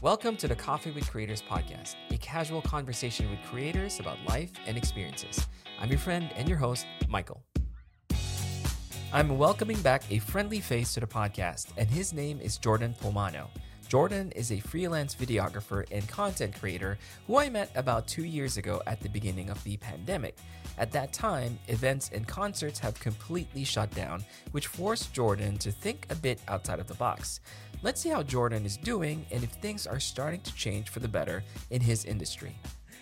Welcome to the Coffee with Creators podcast, a casual conversation with creators about life and experiences. I'm your friend and your host, Michael. I'm welcoming back a friendly face to the podcast, and his name is Jordan Pomano. Jordan is a freelance videographer and content creator who I met about two years ago at the beginning of the pandemic. At that time, events and concerts have completely shut down, which forced Jordan to think a bit outside of the box. Let's see how Jordan is doing and if things are starting to change for the better in his industry.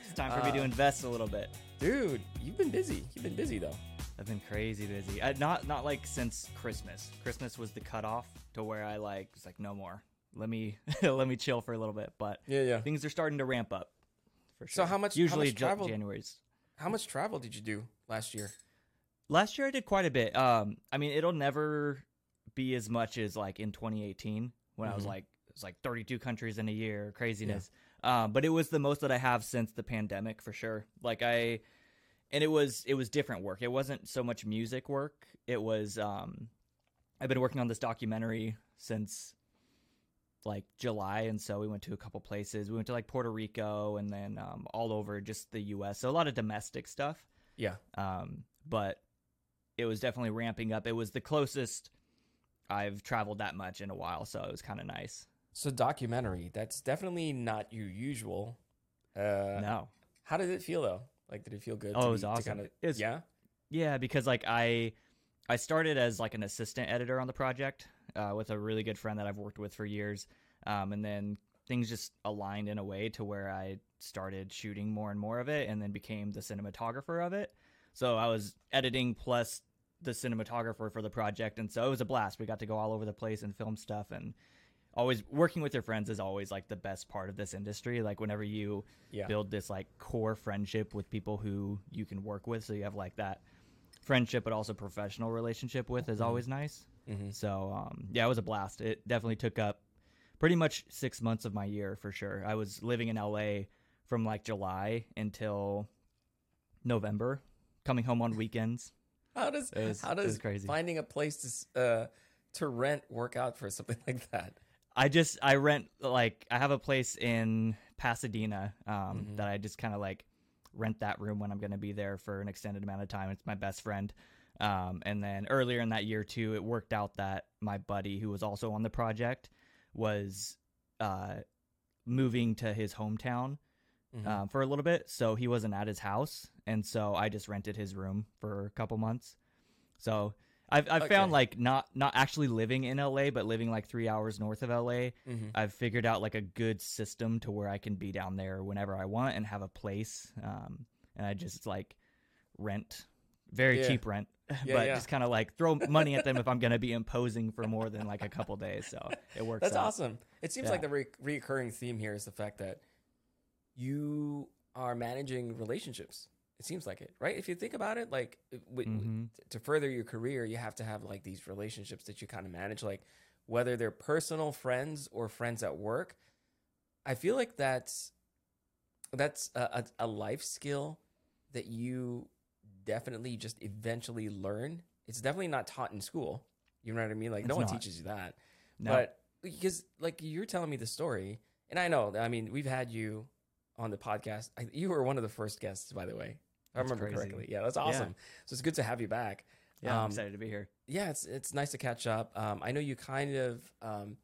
It's time for me to Uh, invest a little bit. Dude, you've been busy. You've been busy though. I've been crazy busy. Uh, not not like since Christmas. Christmas was the cutoff to where I like was like no more. Let me let me chill for a little bit. But Yeah, yeah. things are starting to ramp up. For So sure. how much- how Usually much Jan- travel- January's. How much travel did you do last year? Last year I did quite a bit. Um, I mean it'll never be as much as like in 2018 when I was Mhm. like it was like 32 countries in a year, craziness. Um, but it was the most that I have since the pandemic for sure. Like I, and it was it was different work. It wasn't so much music work. It was um, I've been working on this documentary since like July, and so we went to a couple places. We went to like Puerto Rico and then um, all over just the U.S. So a lot of domestic stuff. Yeah. Um, but it was definitely ramping up. It was the closest I've traveled that much in a while, so it was kind of nice. So documentary, that's definitely not your usual. Uh no, how did it feel though? Like did it feel good? Oh, to it was be- to awesome. kinda- It was- yeah. yeah, because like I, I started as like an assistant editor on the project uh, with a really good friend that I've worked with for years, um, and then things just aligned in a way to where I started shooting more and more of it, and then became the cinematographer of it. So I was editing plus the cinematographer for the project, and so it was a blast. We got to go all over the place and film stuff, and always working with your friends is always like the best part of this industry. Like whenever you Yeah. build this like core friendship with people who you can work with, so you have like that friendship but also professional relationship with is Mhm. always nice. Mhm. So um, yeah, it was a blast. It definitely took up pretty much six months of my year for sure. I was living in LA from like July until November, coming home on weekends. How does was- how does crazy. finding a place to uh to rent work out for something like that? I just I rent like I have a place in Pasadena um, Mhm. that I just kind of like rent that room when I'm going to be there for an extended amount of time. It's my best friend. Um, and then earlier in that year too, it worked out that my buddy who was also on the project was uh, moving to his hometown Mhm. um, for a little bit, so he wasn't at his house, and so I just rented his room for a couple months. So I've I've found like not not actually living in LA, but living like three hours north of LA. Mhm. I've figured out like a good system to where I can be down there whenever I want and have a place, um, and I just like rent very Yeah. cheap rent, Yeah, but yeah. just kind of like throw money at them if I'm gonna be imposing for more than like a couple days. So it works. That's out. awesome. It seems like the re- recurring theme here is the fact that you are managing relationships. It seems like it, right? If you think about it, like w- w- Mhm. to further your career, you have to have like these relationships that you kind of manage, like whether they're personal friends or friends at work. I feel like that's that's a, a, a life skill that you definitely just eventually learn. It's definitely not taught in school. You know what I mean? Like no It's one not. teaches you that. No. But because like you're telling me the story, and I know, I mean, we've had you on the podcast. I, you were one of the first guests, by the way. I That's remember crazy. correctly. Yeah, that's awesome. So it's good to have you back. yeah, I'm um, excited to be here. Yeah, it's it's nice to catch up. Um, I know you kind of um,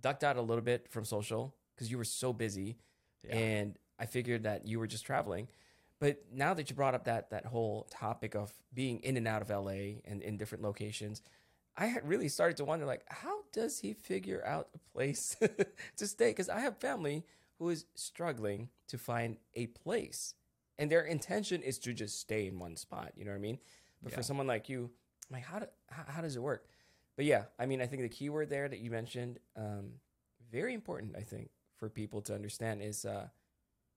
ducked out a little bit from social because you were so busy, Yeah. and I figured that you were just traveling. But now that you brought up that that whole topic of being in and out of LA and in different locations, I had really started to wonder like, how does he figure out a place to stay? Because I have family who is struggling to find a place, and their intention is to just stay in one spot. You know what I mean? But for someone like you, I'm like, how, do, how how does it work? But yeah, I mean, I think the keyword there that you mentioned, um, very important. I think for people to understand is uh,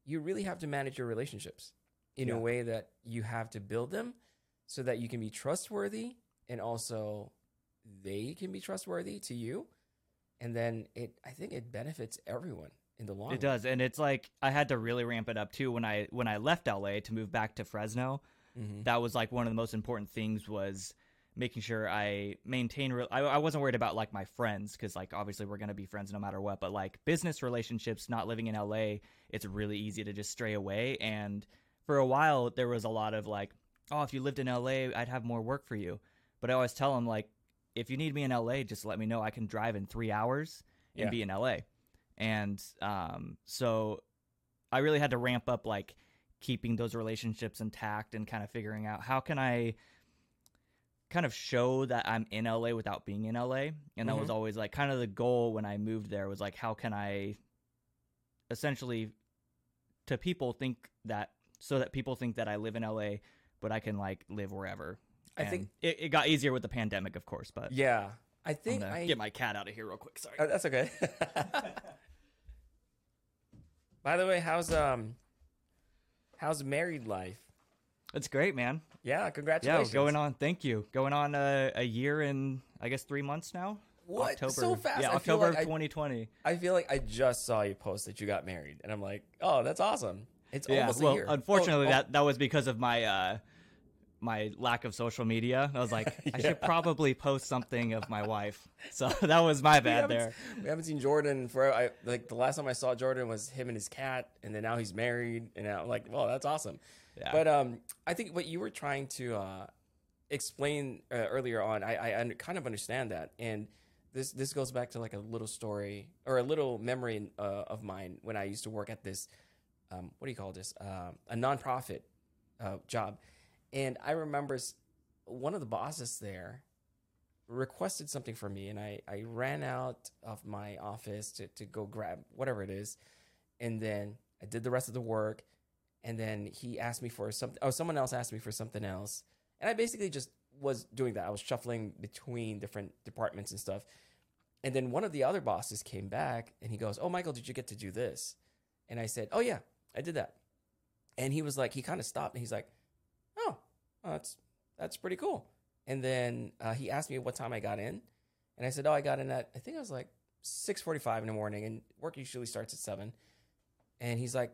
you really have to manage your relationships in a way that you have to build them so that you can be trustworthy and also they can be trustworthy to you. And then it, I think it benefits everyone in the long It does, and it's like I had to really ramp it up too when I when I left LA to move back to Fresno. Mm-hmm. That was like one of the most important things was making sure I maintain. Re- I, I wasn't worried about like my friends because like obviously we're gonna be friends no matter what. But like business relationships, not living in LA, it's really easy to just stray away. And for a while, there was a lot of like, oh, if you lived in LA, I'd have more work for you. But I always tell them like, if you need me in LA, just let me know. I can drive in three hours and Yeah. be in LA. And um, so I really had to ramp up like keeping those relationships intact and kind of figuring out how can I kind of show that I'm in LA without being in LA. And that was always like kind of the goal when I moved there was like how can I essentially to people think that so that people think that I live in LA but I can like live wherever. I think- it, it got easier with the pandemic of course, but Yeah, I I'm think gonna I get my cat out of here real quick. Sorry. Oh, that's okay. By the way, how's um, how's married life? It's great, man. Yeah, congratulations. Yeah, going on. Thank you. Going on a, a year and I guess three months now. What? October. So fast. Yeah, I October like of 2020. I feel like I just saw you post that you got married, and I'm like, oh, that's awesome. It's Yeah. almost a Well, year. unfortunately, Oh, oh, that that was because of my uh my lack of social media. I was like, I should probably post something of my wife. So that was my bad haven't- there. We haven't seen Jordan for I like the last time I saw Jordan was him and his cat, and then now he's married, and I'm like, well, that's awesome. Yeah. But um, I think what you were trying to uh, explain uh, earlier on, I, I under, kind of understand that, and this this goes back to like a little story or a little memory uh, of mine when I used to work at this, um, what do you call this, um a nonprofit uh, job, and I remember one of the bosses there requested something from me, and I I ran out of my office to to go grab whatever it is, and then I did the rest of the work and then he asked me for something oh someone else asked me for something else. And i basically just was doing that. I was shuffling between different departments and stuff. And then one of the other bosses came back and he goes oh michael did you get to do this? And i said oh yeah i did that. And he was like he kind of stopped and he's like oh that's that's pretty cool and then uh, he asked me what time i got in and i said oh i got in at i think i was like 6.45 in the morning and work usually starts at 7 and he's like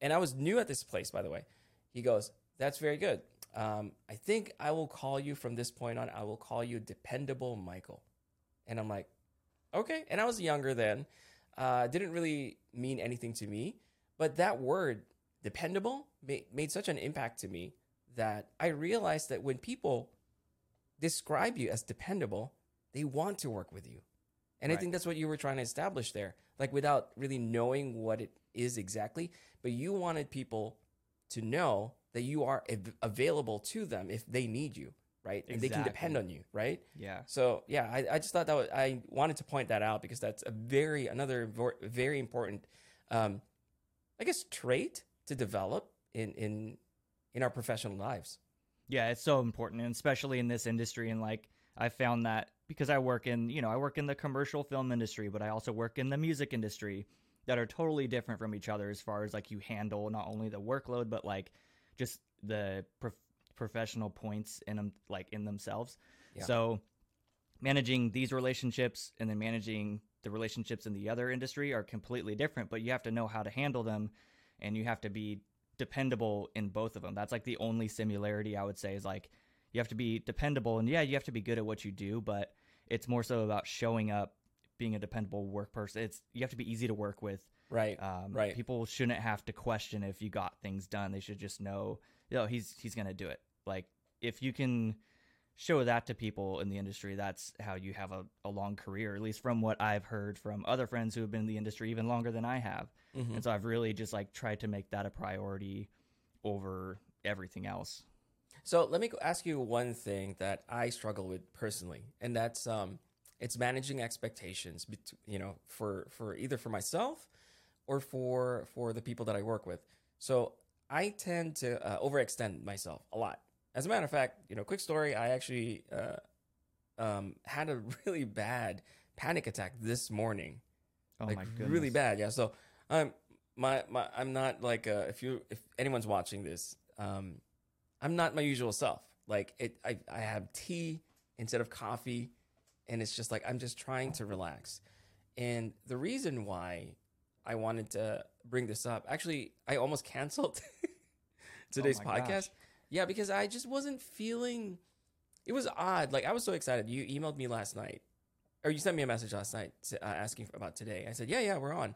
and I was new at this place, by the way. He goes, That's very good. Um, I think I will call you from this point on. I will call you Dependable Michael. And I'm like, Okay. And I was younger then. Uh, didn't really mean anything to me. But that word, dependable, made, made such an impact to me that I realized that when people describe you as dependable, they want to work with you. And I think that's what you were trying to establish there, like without really knowing what it is exactly. But you wanted people to know that you are av- available to them if they need you, right? And they can depend on you, right? Yeah. So yeah, I, I just thought that was, I wanted to point that out because that's a very another very important, um, I guess, trait to develop in in in our professional lives. Yeah, it's so important, and especially in this industry. And like, I found that because I work in, you know, I work in the commercial film industry, but I also work in the music industry that are totally different from each other as far as like you handle not only the workload, but like just the prof- professional points in them, like in themselves. Yeah. So managing these relationships and then managing the relationships in the other industry are completely different, but you have to know how to handle them and you have to be dependable in both of them. That's like the only similarity I would say is like you have to be dependable and yeah, you have to be good at what you do, but it's more so about showing up, being a dependable work person. It's you have to be easy to work with. Right. Um, Right. People shouldn't have to question if you got things done. They should just know, you know, he's he's gonna do it. Like if you can show that to people in the industry, that's how you have a, a long career. At least from what I've heard from other friends who have been in the industry even longer than I have. Mhm. And so I've really just like tried to make that a priority over everything else. So let me ask you one thing that I struggle with personally, and that's um, it's managing expectations. You know, for for either for myself or for for the people that I work with. So I tend to uh, overextend myself a lot. As a matter of fact, you know, quick story. I actually uh, um, had a really bad panic attack this morning Oh like my goodness. really bad. Yeah. So um, my my I'm not like uh, if you if anyone's watching this, um, I'm not my usual self. Like it, I I have tea instead of coffee, and it's just like I'm just trying to relax. And the reason why I wanted to bring this up, actually, I almost canceled today's Oh podcast. gosh. Yeah, because I just wasn't feeling it was odd. Like I was so excited. You emailed me last night, or you sent me a message last night uh, asking about today. I said, yeah, yeah, we're on.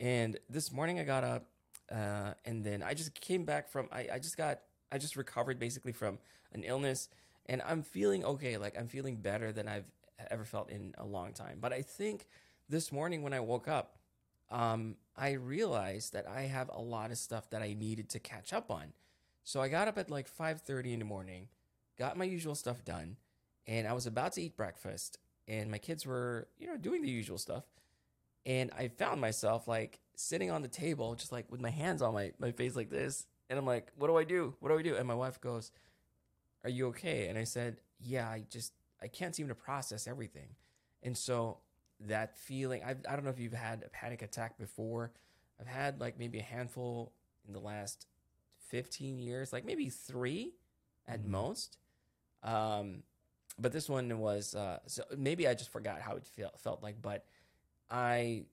And this morning I got up, uh, and then I just came back from. I, I just got. I just recovered basically from an illness, and I'm feeling okay. Like I'm feeling better than I've ever felt in a long time. But I think this morning when I woke up, um, I realized that I have a lot of stuff that I needed to catch up on. So I got up at like 5:30 in the morning, got my usual stuff done, and I was about to eat breakfast, and my kids were, you know, doing the usual stuff. And I found myself like sitting on the table, just like with my hands on my, my face like this. And I'm like, what do I do? What do I do? And my wife goes, Are you okay? And I said, Yeah, I just, I can't seem to process everything. And so that feeling. I I don't know if you've had a panic attack before. I've had like maybe a handful in the last 15 years, like maybe three at mm-hmm. most. Um, but this one was uh, so maybe I just forgot how it felt felt like, but I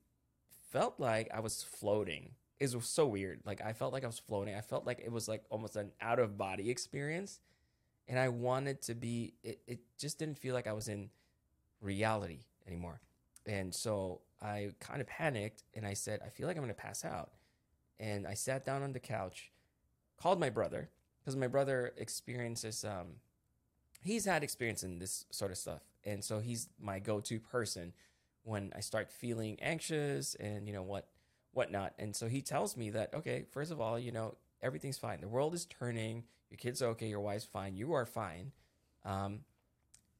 felt like I was floating. It was so weird. Like I felt like I was floating. I felt like it was like almost an out of body experience, and I wanted to be. It, it just didn't feel like I was in reality anymore. And so I kind of panicked and I said, I feel like I'm going to pass out. And I sat down on the couch, called my brother, because my brother experiences, um, he's had experience in this sort of stuff. And so he's my go to person when I start feeling anxious and, you know, what, whatnot. And so he tells me that, okay, first of all, you know, everything's fine. The world is turning. Your kid's are okay. Your wife's fine. You are fine. Um,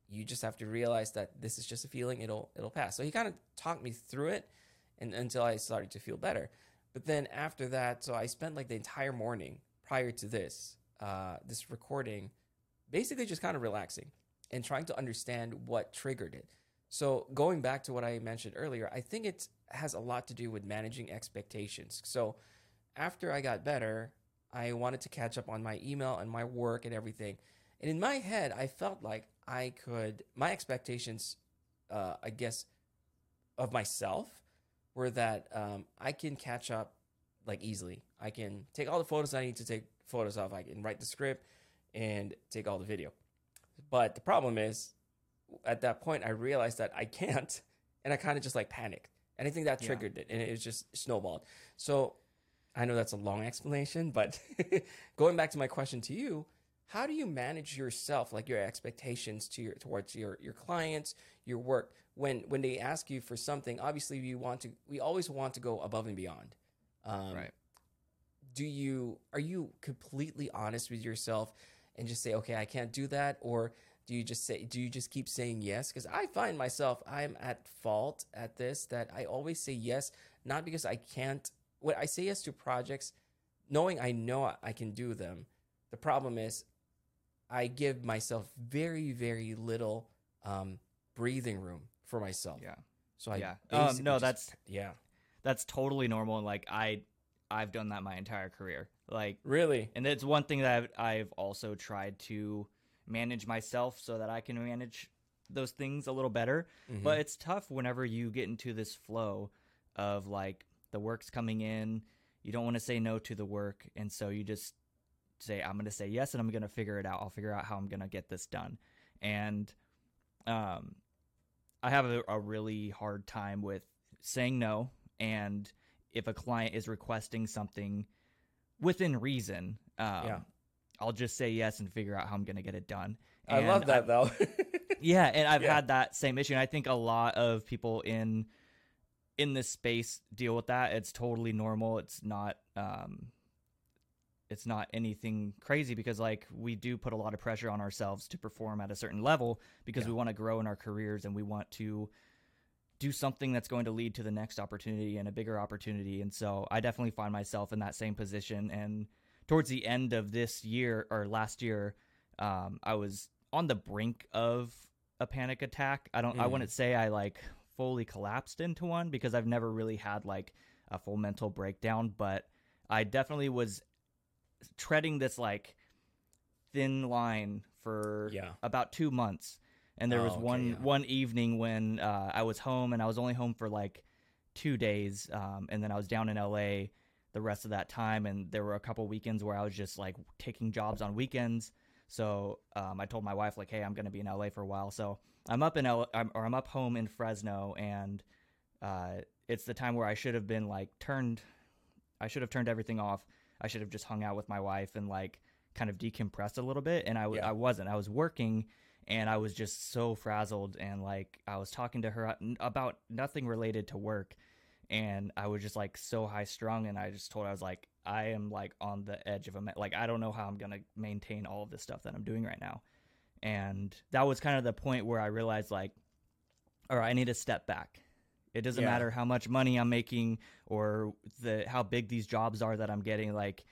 you just have to realize that this is just a feeling it'll it'll pass so he kind of talked me through it and until i started to feel better but then after that so i spent like the entire morning prior to this uh, this recording basically just kind of relaxing and trying to understand what triggered it. So going back to what i mentioned earlier i think it has a lot to do with managing expectations. So after i got better i wanted to catch up on my email and my work and everything. And in my head i felt like I could, my expectations, uh, I guess, of myself were that um, I can catch up like easily. I can take all the photos I need to take photos of. I can write the script and take all the video. But the problem is, at that point, I realized that I can't, and I kind of just like panicked. And I think that triggered yeah. it, and it was just snowballed. So I know that's a long explanation, but going back to my question to you, how do you manage yourself like your expectations to your towards your your clients your work when when they ask you for something obviously you want to we always want to go above and beyond um, right do you are you completely honest with yourself and just say okay i can't do that or do you just say do you just keep saying yes because i find myself i'm at fault at this that i always say yes not because i can't when i say yes to projects knowing i know i can do them the problem is I give myself very, very little um, breathing room for myself. Yeah. So I yeah. Um, no, that's yeah, that's totally normal. And like I, I've done that my entire career. Like really, and it's one thing that I've, I've also tried to manage myself so that I can manage those things a little better. Mm-hmm. But it's tough whenever you get into this flow of like the work's coming in, you don't want to say no to the work, and so you just say I'm going to say yes and I'm going to figure it out. I'll figure out how I'm going to get this done. And um I have a, a, really hard time with saying no and if a client is requesting something within reason, um, yeah. I'll just say yes and figure out how I'm going to get it done. And I love that I, though. yeah, and I've yeah. had that same issue. And I think a lot of people in in this space deal with that. It's totally normal. It's not um, it's not anything crazy because like we do put a lot of pressure on ourselves to perform at a certain level because yeah. we want to grow in our careers and we want to do something that's going to lead to the next opportunity and a bigger opportunity and so i definitely find myself in that same position and towards the end of this year or last year um, i was on the brink of a panic attack i don't mm. i wouldn't say i like fully collapsed into one because i've never really had like a full mental breakdown but I definitely was treading this like thin line for yeah. about two months. And there oh, was okay, one yeah. one evening when uh, I was home, and I was only home for like two days, um, and then I was down in LA the rest of that time. And there were a couple weekends where I was just like taking jobs on weekends. So um, I told my wife like, hey, I'm gonna be in LA for a while. So I'm up in L I'm, or I'm up home in Fresno, and uh, it's the time where I should have been like turned. I should have turned everything off. I should have just hung out with my wife and like kind of decompressed a little bit. And I w- Yeah. I wasn't. I was working and I was just so frazzled. And like I was talking to her uh, about nothing related to work. And I was just like so high strung. And I just told her, I was like, I am like on the edge of a, like, I don't know how I'm going to maintain all of this stuff that I'm doing right now. And that was kind of the point where I realized like, all right, I need to step back. It doesn't Yeah. matter how much money I'm making or the how big these jobs are that I'm getting. Like,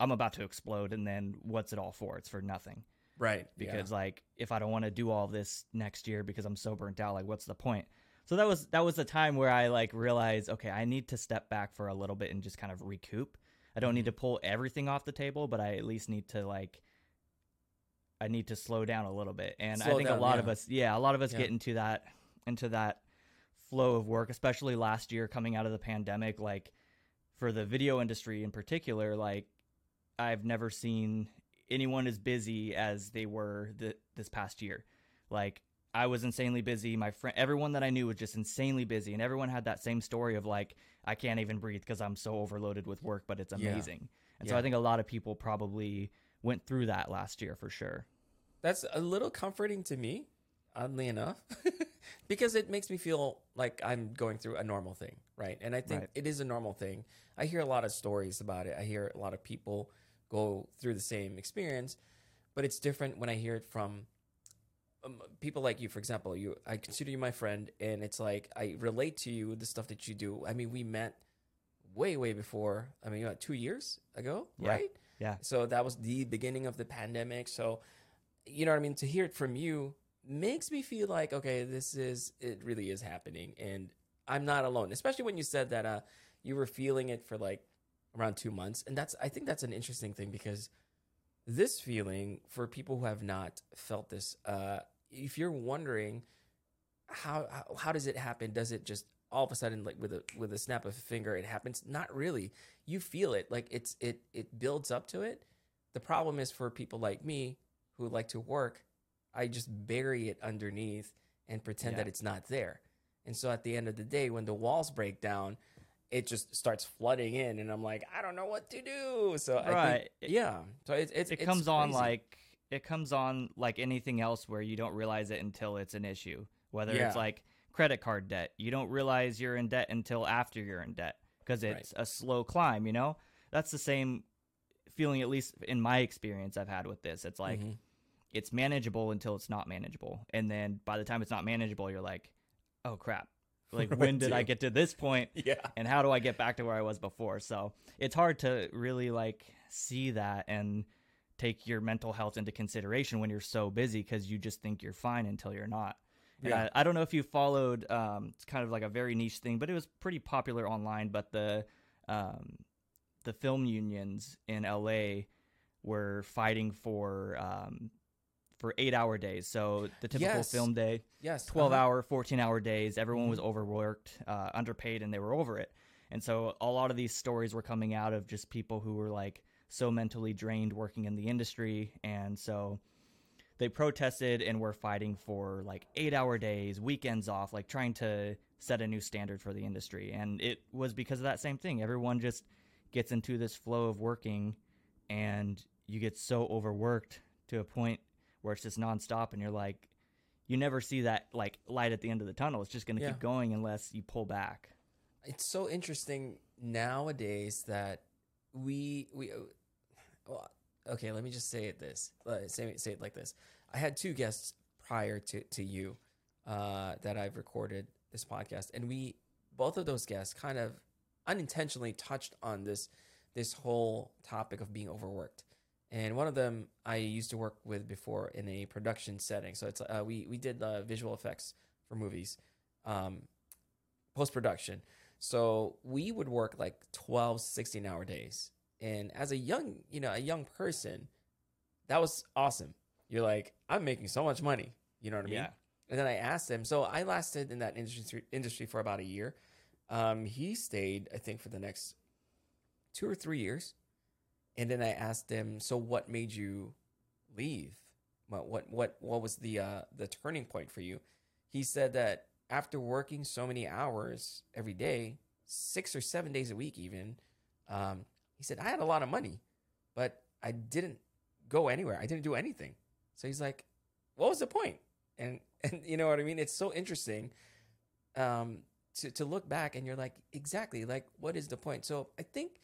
I'm about to explode, and then what's it all for? It's for nothing. Right. Because like, if I don't want to do all this next year because I'm so burnt out, like, what's the point? So that was that was the time where I like realized, okay, I need to step back for a little bit and just kind of recoup. I don't need mm-hmm. to pull everything off the table, but I at least need to like I need to slow down a little bit. And I think down, a lot of us yeah, a lot of us Yeah. get into that into that flow of work, especially last year coming out of the pandemic, like for the video industry in particular, like I've never seen anyone as busy as they were th- this past year. Like I was insanely busy. My friend, everyone that I knew was just insanely busy, and everyone had that same story of like, I can't even breathe because I'm so overloaded with work, but it's Yeah. amazing. And so I think a lot of people probably went through that last year for sure. That's a little comforting to me, oddly enough, because it makes me feel like I'm going through a normal thing, right? And I think Right. it is a normal thing. I hear a lot of stories about it. I hear a lot of people go through the same experience, but it's different when I hear it from um, people like you. For example, you, I consider you my friend, and it's like I relate to you the stuff that you do. I mean, we met way, way before. I mean, what, two years ago, Yeah. right? Yeah. So that was the beginning of the pandemic. So, you know what I mean? To hear it from you makes me feel like, okay, this is, it really is happening. And I'm not alone, especially when you said that uh, you were feeling it for like around two months. And that's, I think that's an interesting thing because this feeling for people who have not felt this, uh, if you're wondering how, how, how does it happen? Does it just all of a sudden like with a with a snap of a finger it happens not really you feel it like it's it it builds up to it the problem is for people like me who like to work i just bury it underneath and pretend Yeah. that it's not there and so at the end of the day when the walls break down it just starts flooding in and i'm like i don't know what to do so I Right. think, yeah so it's it's it it's comes on like it comes on like anything else where you don't realize it until it's an issue whether Yeah. it's like credit card debt you don't realize you're in debt until after you're in debt because Right. it's a slow climb you know that's the same feeling at least in my experience i've had with this it's like Mhm. it's manageable until it's not manageable and then by the time it's not manageable you're like oh crap like What when did i get to this point yeah and how do I get back to where I was before? So it's hard to really like see that and take your mental health into consideration when you're so busy because you just think you're fine until you're not. And Yeah. I, I don't know if you followed. Um, it's kind of like a very niche thing, but it was pretty popular online. But the um, the film unions in LA were fighting for um, for eight hour days. So the typical Yes. film day. yes 12 uh-huh. hour 14 hour days everyone was Mhm. overworked uh, underpaid and they were over it and so a lot of these stories were coming out of just people who were like so mentally drained working in the industry and so they protested and were fighting for like eight hour days weekends off like trying to set a new standard for the industry and it was because of that same thing everyone just gets into this flow of working and you get so overworked to a point where it's just nonstop and you're like you never see that like light at the end of the tunnel. It's just going to Yeah. keep going unless you pull back. It's so interesting nowadays that we we uh, well, okay let me just say it this uh, say, say it like this. I had two guests prior to to you uh that i've recorded this podcast and we both of those guests kind of unintentionally touched on this this whole topic of being overworked and one of them i used to work with before in a production setting so it's uh, we we did uh, visual effects for movies um post production so we would work like 12, 16 hour days. And as a young, you know, a young person, that was awesome. You're like, I'm making so much money. You know what I mean? Yeah. And then I asked him, so I lasted in that industry industry for about a year. Um, he stayed, I think, for the next two or three years. And then I asked him, so what made you leave? what what what what was the uh, the turning point for you? He said that after working so many hours every day, six or seven days a week, even, um, he said I had a lot of money, but I didn't go anywhere. I didn't do anything. So he's like, "What was the point?" And and you know what I mean? It's so interesting um, to to look back and you're like, exactly, like what is the point? So I think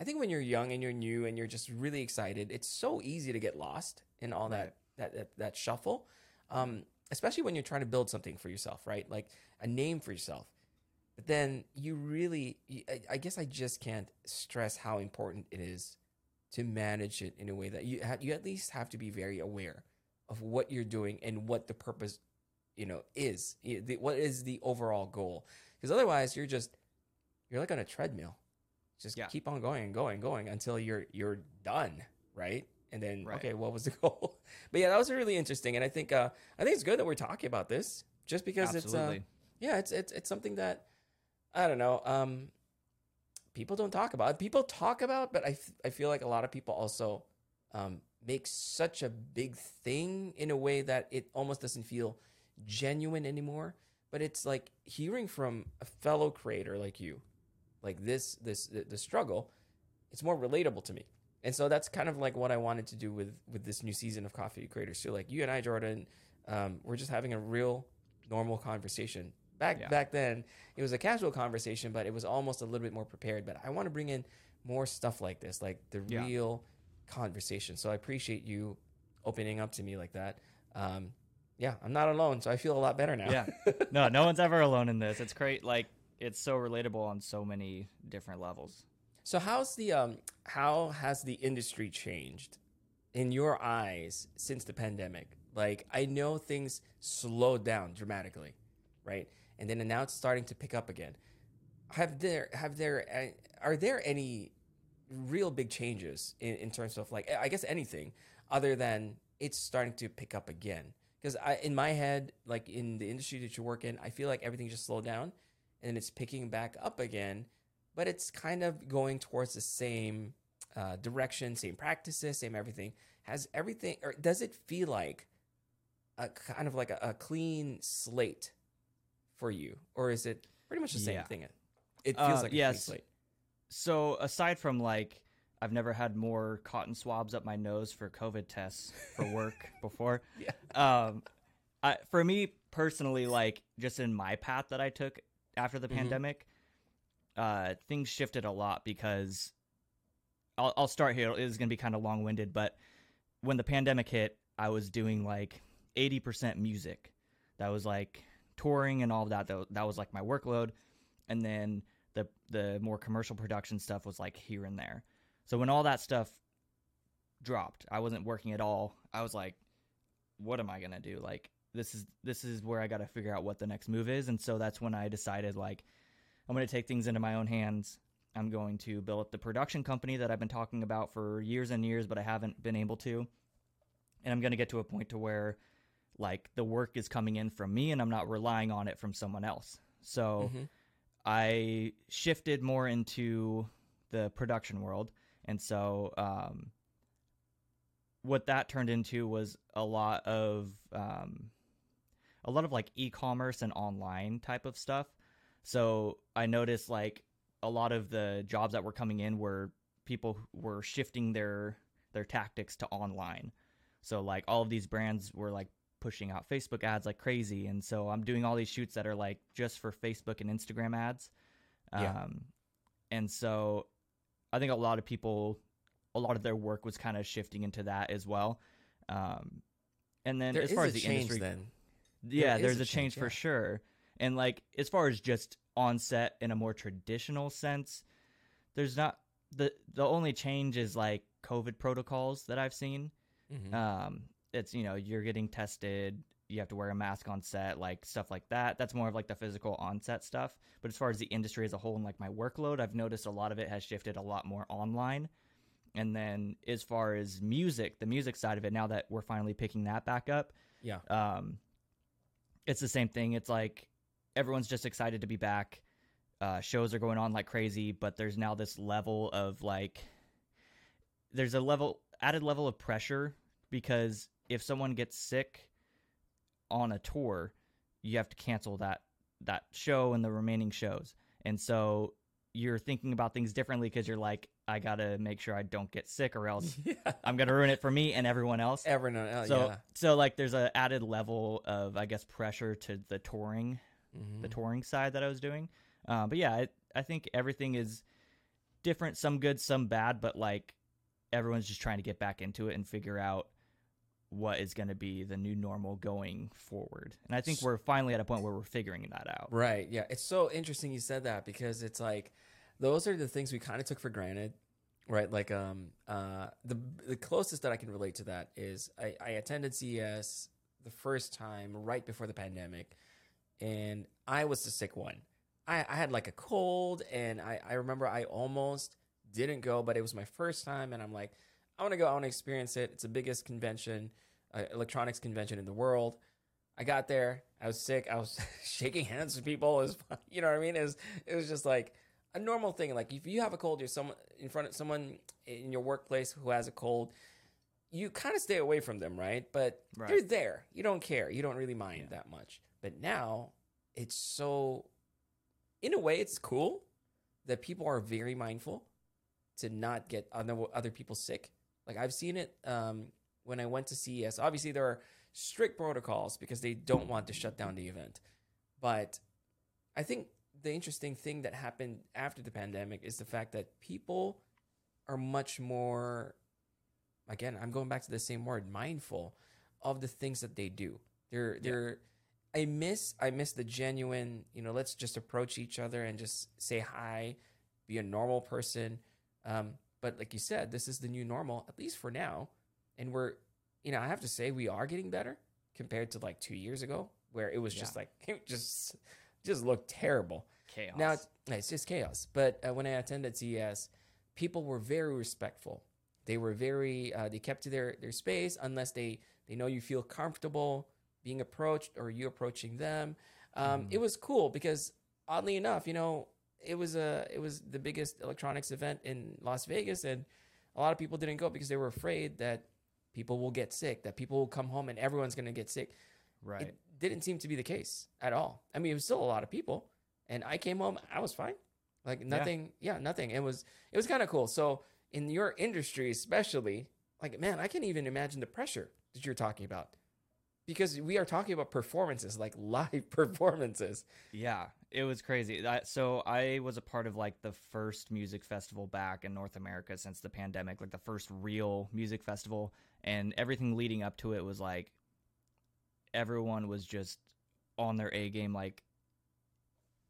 I think when you're young and you're new and you're just really excited, it's so easy to get lost in all that that that, that shuffle. Um, especially when you're trying to build something for yourself, right? Like a name for yourself. But then you really, I, I guess I just can't stress how important it is to manage it in a way that you ha- you at least have to be very aware of what you're doing and what the purpose, you know, is. What is the overall goal? Because otherwise, you're just you're like on a treadmill, just Yeah. keep on going and going and going until you're you're done, right? And then Right. okay, what was the goal? but yeah, that was really interesting, and I think uh, I think it's good that we're talking about this, just because Absolutely. it's uh, yeah, it's it's it's something that I don't know. Um, people don't talk about. People talk about, but I, f- I feel like a lot of people also um, make such a big thing in a way that it almost doesn't feel genuine anymore. But it's like hearing from a fellow creator like you, like this this the, struggle. It's more relatable to me, and so that's kind of like what I wanted to do with with this new season of Coffee Creators too. Like you and I, Jordan, um, we're just having a real normal conversation. Back Yeah. back then, it was a casual conversation, but it was almost a little bit more prepared. But I want to bring in more stuff like this, like the Yeah. real conversation. So I appreciate you opening up to me like that. Um, yeah, I'm not alone, so I feel a lot better now. Yeah. no, no one's ever alone in this. It's great. Like it's so relatable on so many different levels. So how's the um how has the industry changed in your eyes since the pandemic? Like I know things slowed down dramatically, right? And then now it's starting to pick up again. Have there have there are there any real big changes in, in terms of like I guess anything other than it's starting to pick up again? Because in my head, like in the industry that you work in, I feel like everything just slowed down and then it's picking back up again but it's kind of going towards the same uh, direction, same practices, same everything. Has everything, or does it feel like a kind of like a, a clean slate for you, or is it pretty much the same Yeah. thing? It feels Uh, like a yes. clean slate. So aside from like I've never had more cotton swabs up my nose for COVID tests for work before. Yeah. Um, I, for me personally, like just in my path that I took after the Mhm. pandemic, uh, things shifted a lot because I'll, I'll start here. It is going to be kind of long winded, but when the pandemic hit, I was doing like 80% music. That was like touring and all of that. That, that was like my workload. And then the the more commercial production stuff was like here and there. So when all that stuff dropped, I wasn't working at all. I was like, what am I gonna do? Like this is this is where I got to figure out what the next move is. And so that's when I decided like I'm gonna take things into my own hands. I'm going to build up the production company that I've been talking about for years and years, but I haven't been able to. And I'm gonna get to a point to where like the work is coming in from me and I'm not relying on it from someone else. So Mhm. I shifted more into the production world, and so um, what that turned into was a lot of um, a lot of like e-commerce and online type of stuff. So I noticed like a lot of the jobs that were coming in were people were shifting their their tactics to online. So like all of these brands were like pushing out Facebook ads like crazy, and so I'm doing all these shoots that are like just for Facebook and Instagram ads. Yeah. Um, and so I think a lot of people, a lot of their work was kind of shifting into that as well. Um, and then There as far as the industry, then. Yeah, there's a change, change, for yeah. sure. And like as far as just on set in a more traditional sense, there's not the the only change is like COVID protocols that I've seen. Mhm. Um, it's you know you're getting tested, you have to wear a mask on set, like stuff like that. That's more of like the physical on set stuff. But as far as the industry as a whole and like my workload, I've noticed a lot of it has shifted a lot more online. And then as far as music, the music side of it, now that we're finally picking that back up, yeah. um, it's the same thing. It's like everyone's just excited to be back. Uh, shows are going on like crazy, but there's now this level of like, there's a level added level of pressure because if someone gets sick on a tour, you have to cancel that that show and the remaining shows. And so you're thinking about things differently because you're like, I gotta make sure I don't get sick, or else yeah. I'm gonna ruin it for me and everyone else. Everyone, uh, so yeah. so like there's an added level of I guess pressure to the touring, Mhm. the touring side that I was doing. Um, but yeah, I, I think everything is different, some good, some bad, but like everyone's just trying to get back into it and figure out what is going to be the new normal going forward. And I think we're finally at a point where we're figuring that out. Right. Yeah. It's so interesting you said that because it's like those are the things we kind of took for granted. Right. Like um uh the the closest that I can relate to that is I, I attended CES the first time right before the pandemic and I was the sick one. I, I had like a cold and I, I remember I almost didn't go, but it was my first time and I'm like, I want to go, I want to experience it. It's the biggest convention, uh, electronics convention in the world. I got there. I was sick. I was shaking hands with people. It was, you know what I mean? It was, it was just like a normal thing. Like if you have a cold, you're someone in front of someone in your workplace who has a cold. You kind of stay away from them, right? But Right. they're there. You don't care. You don't really mind that much. But now it's so, in a way, it's cool that people are very mindful to not get other other people sick. Like I've seen it um, when I went to CES. Obviously, there are strict protocols because they don't want to shut down the event. But I think the interesting thing that happened after the pandemic is the fact that people are much more again, I'm going back to the same word, mindful of the things that they do. They're they're I miss I miss the genuine, you know, let's just approach each other and just say hi, be a normal person. Um, but like you said, this is the new normal, at least for now. And we're you know, I have to say we are getting better compared to like two years ago, where it was just like it just just looked terrible. Chaos. Now it's, it's just chaos. But uh, when I attended CES, people were very respectful. They were very uh, they kept to their their space unless they they know you feel comfortable being approached or you approaching them. Um, Mhm. It was cool because oddly enough, you know, it was a it was the biggest electronics event in Las Vegas, and a lot of people didn't go because they were afraid that people will get sick, that people will come home and everyone's going to get sick right. it didn't seem to be the case at all. I mean, it was still a lot of people, and I came home, I was fine, like nothing. Yeah, nothing. It was it was kind of cool. So in your industry, especially, like man, I can't even imagine the pressure that you're talking about, because we are talking about performances, like live performances. Yeah, it was crazy. That, so I was a part of like the first music festival back in North America since the pandemic, like the first real music festival, and everything leading up to it was like everyone was just on their A game. Like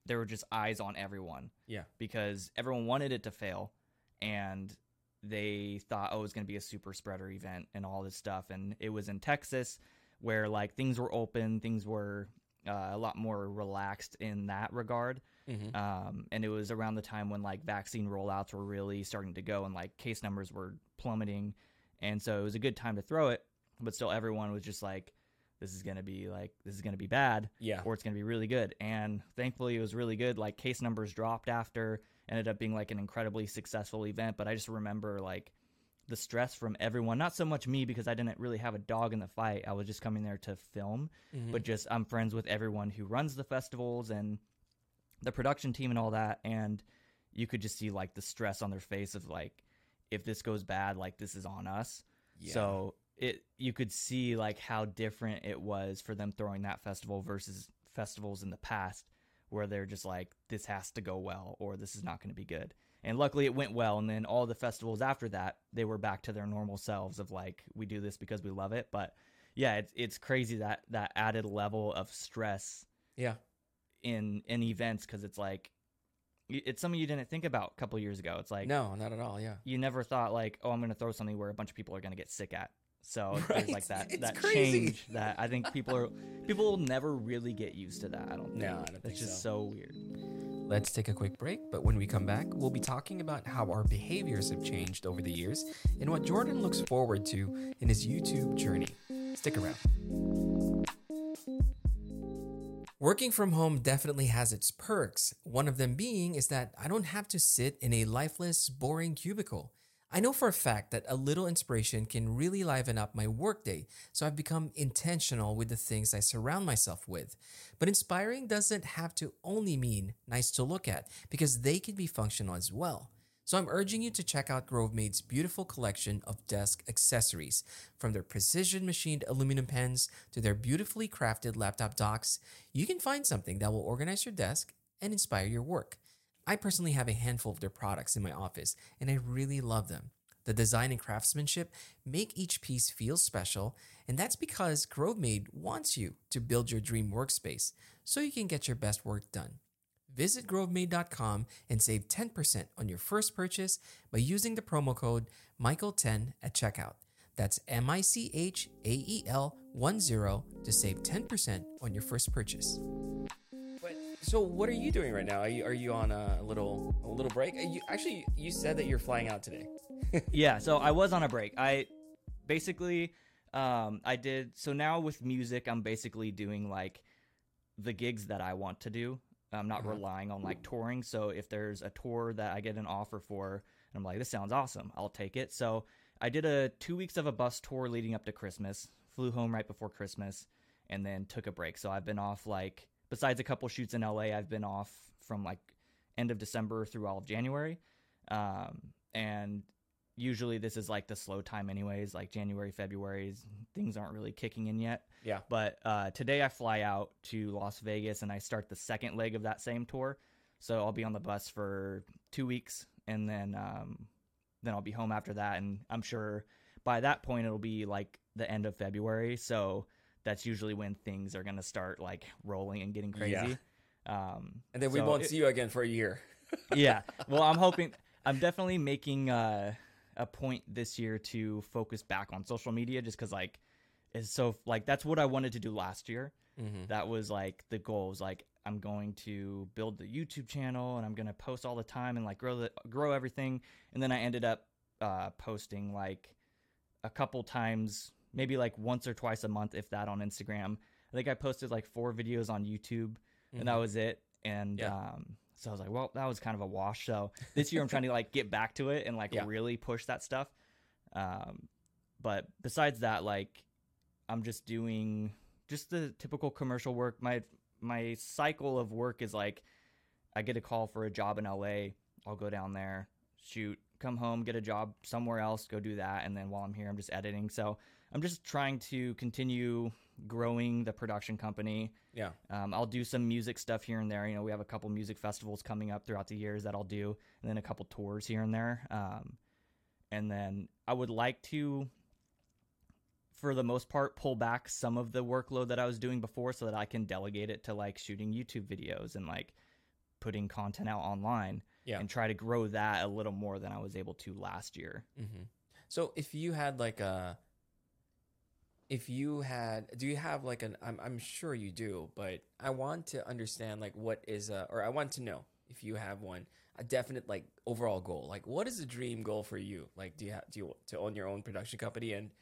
there were just eyes on everyone. Yeah. because everyone wanted it to fail, and they thought, oh, it's going to be a super spreader event and all this stuff, and it was in Texas where like things were open, things were uh, a lot more relaxed in that regard. Mm-hmm. Um, and it was around the time when like vaccine rollouts were really starting to go and like case numbers were plummeting. And so it was a good time to throw it, but still everyone was just like, this is going to be like, this is going to be bad Yeah, or it's going to be really good. And thankfully it was really good. Like case numbers dropped after, ended up being like an incredibly successful event. But I just remember like the stress from everyone, not so much me because I didn't really have a dog in the fight. I was just coming there to film Mhm. but just I'm friends with everyone who runs the festivals and the production team and all that and you could just see like the stress on their face of like if this goes bad like this is on us Yeah. so it you could see like how different it was for them throwing that festival versus festivals in the past where they're just like this has to go well or this is not going to be good. And luckily it went well and then all the festivals after that they were back to their normal selves of like we do this because we love it. But yeah it's it's crazy that that added level of stress yeah, in in events because it's like it's something you didn't think about a couple years ago. It's like no, not at all. Yeah, you never thought like oh i'm going to throw something where a bunch of people are going to get sick at so Right. there's like that It's that crazy. change that i think people are people will never really get used to that i don't think No, I don't think it's just so. so weird Let's take a quick break, but when we come back, we'll be talking about how our behaviors have changed over the years and what Jordan looks forward to in his YouTube journey. Stick around. Working from home definitely has its perks. One of them being is that I don't have to sit in a lifeless, boring cubicle. I know for a fact that a little inspiration can really liven up my workday, so I've become intentional with the things I surround myself with. But inspiring doesn't have to only mean nice to look at, because they can be functional as well. So I'm urging you to check out GroveMade's beautiful collection of desk accessories. From their precision machined aluminum pens to their beautifully crafted laptop docks, you can find something that will organize your desk and inspire your work. I personally have a handful of their products in my office, and I really love them. The design and craftsmanship make each piece feel special, and that's because GroveMade wants you to build your dream workspace so you can get your best work done. Visit grovemade.com and save 10% on your first purchase by using the promo code Michael10 at checkout. That's M I C H A E L 1 0 to save 10% on your first purchase. So what are you doing right now? Are you are you on a little a little break? You, actually you said that you're flying out today. yeah, so I was on a break. I basically um I did so now with music I'm basically doing like the gigs that I want to do. I'm not Uh-huh. relying on like touring. So if there's a tour that I get an offer for and I'm like this sounds awesome, I'll take it. So I did a 2 weeks of a bus tour leading up to Christmas. Flew home right before Christmas and then took a break. So I've been off like besides a couple shoots in LA, I've been off from like end of December through all of January. Um, and usually this is like the slow time anyways, like January, February, things aren't really kicking in yet. Yeah. But uh, today I fly out to Las Vegas and I start the second leg of that same tour. So I'll be on the bus for two weeks and then um, then I'll be home after that. And I'm sure by that point it'll be like the end of February. So that's usually when things are gonna start like rolling and getting crazy. Um, And then we so won't it- see you again for a year. yeah. Well, I'm hoping. I'm definitely making uh, a point this year to focus back on social media, just because like is so like that's what I wanted to do last year. Mm-hmm. That was like the goal. Was like I'm going to build the YouTube channel and I'm gonna post all the time and like grow the grow everything. And then I ended up uh, posting like a couple times, maybe like once or twice a month, if that, on Instagram. I think I posted like four videos on YouTube, and that was it. And Mm-hmm. Yeah. um, so I was like, well, that was kind of a wash. So this year I'm trying to like get back to it and like Yeah. really push that stuff. Um, but besides that, like I'm just doing just the typical commercial work. My my cycle of work is like I get a call for a job in LA. I'll go down there, shoot, come home, get a job somewhere else, go do that, and then while I'm here, I'm just editing. So I'm just trying to continue growing the production company. Yeah. Um, I'll do some music stuff here and there. You know, we have a couple music festivals coming up throughout the years that I'll do, and then a couple tours here and there. Um, and then I would like to, for the most part, pull back some of the workload that I was doing before, so that I can delegate it to like shooting YouTube videos and like putting content out online, Yeah. and try to grow that a little more than I was able to last year. Mm-hmm. So if you had like a, if you had, do you have like an? I'm I'm sure you do, but I want to understand like what is a, or I want to know if you have one, a definite like overall goal. Like what is a dream goal for you? Like do you have do you to own your own production company and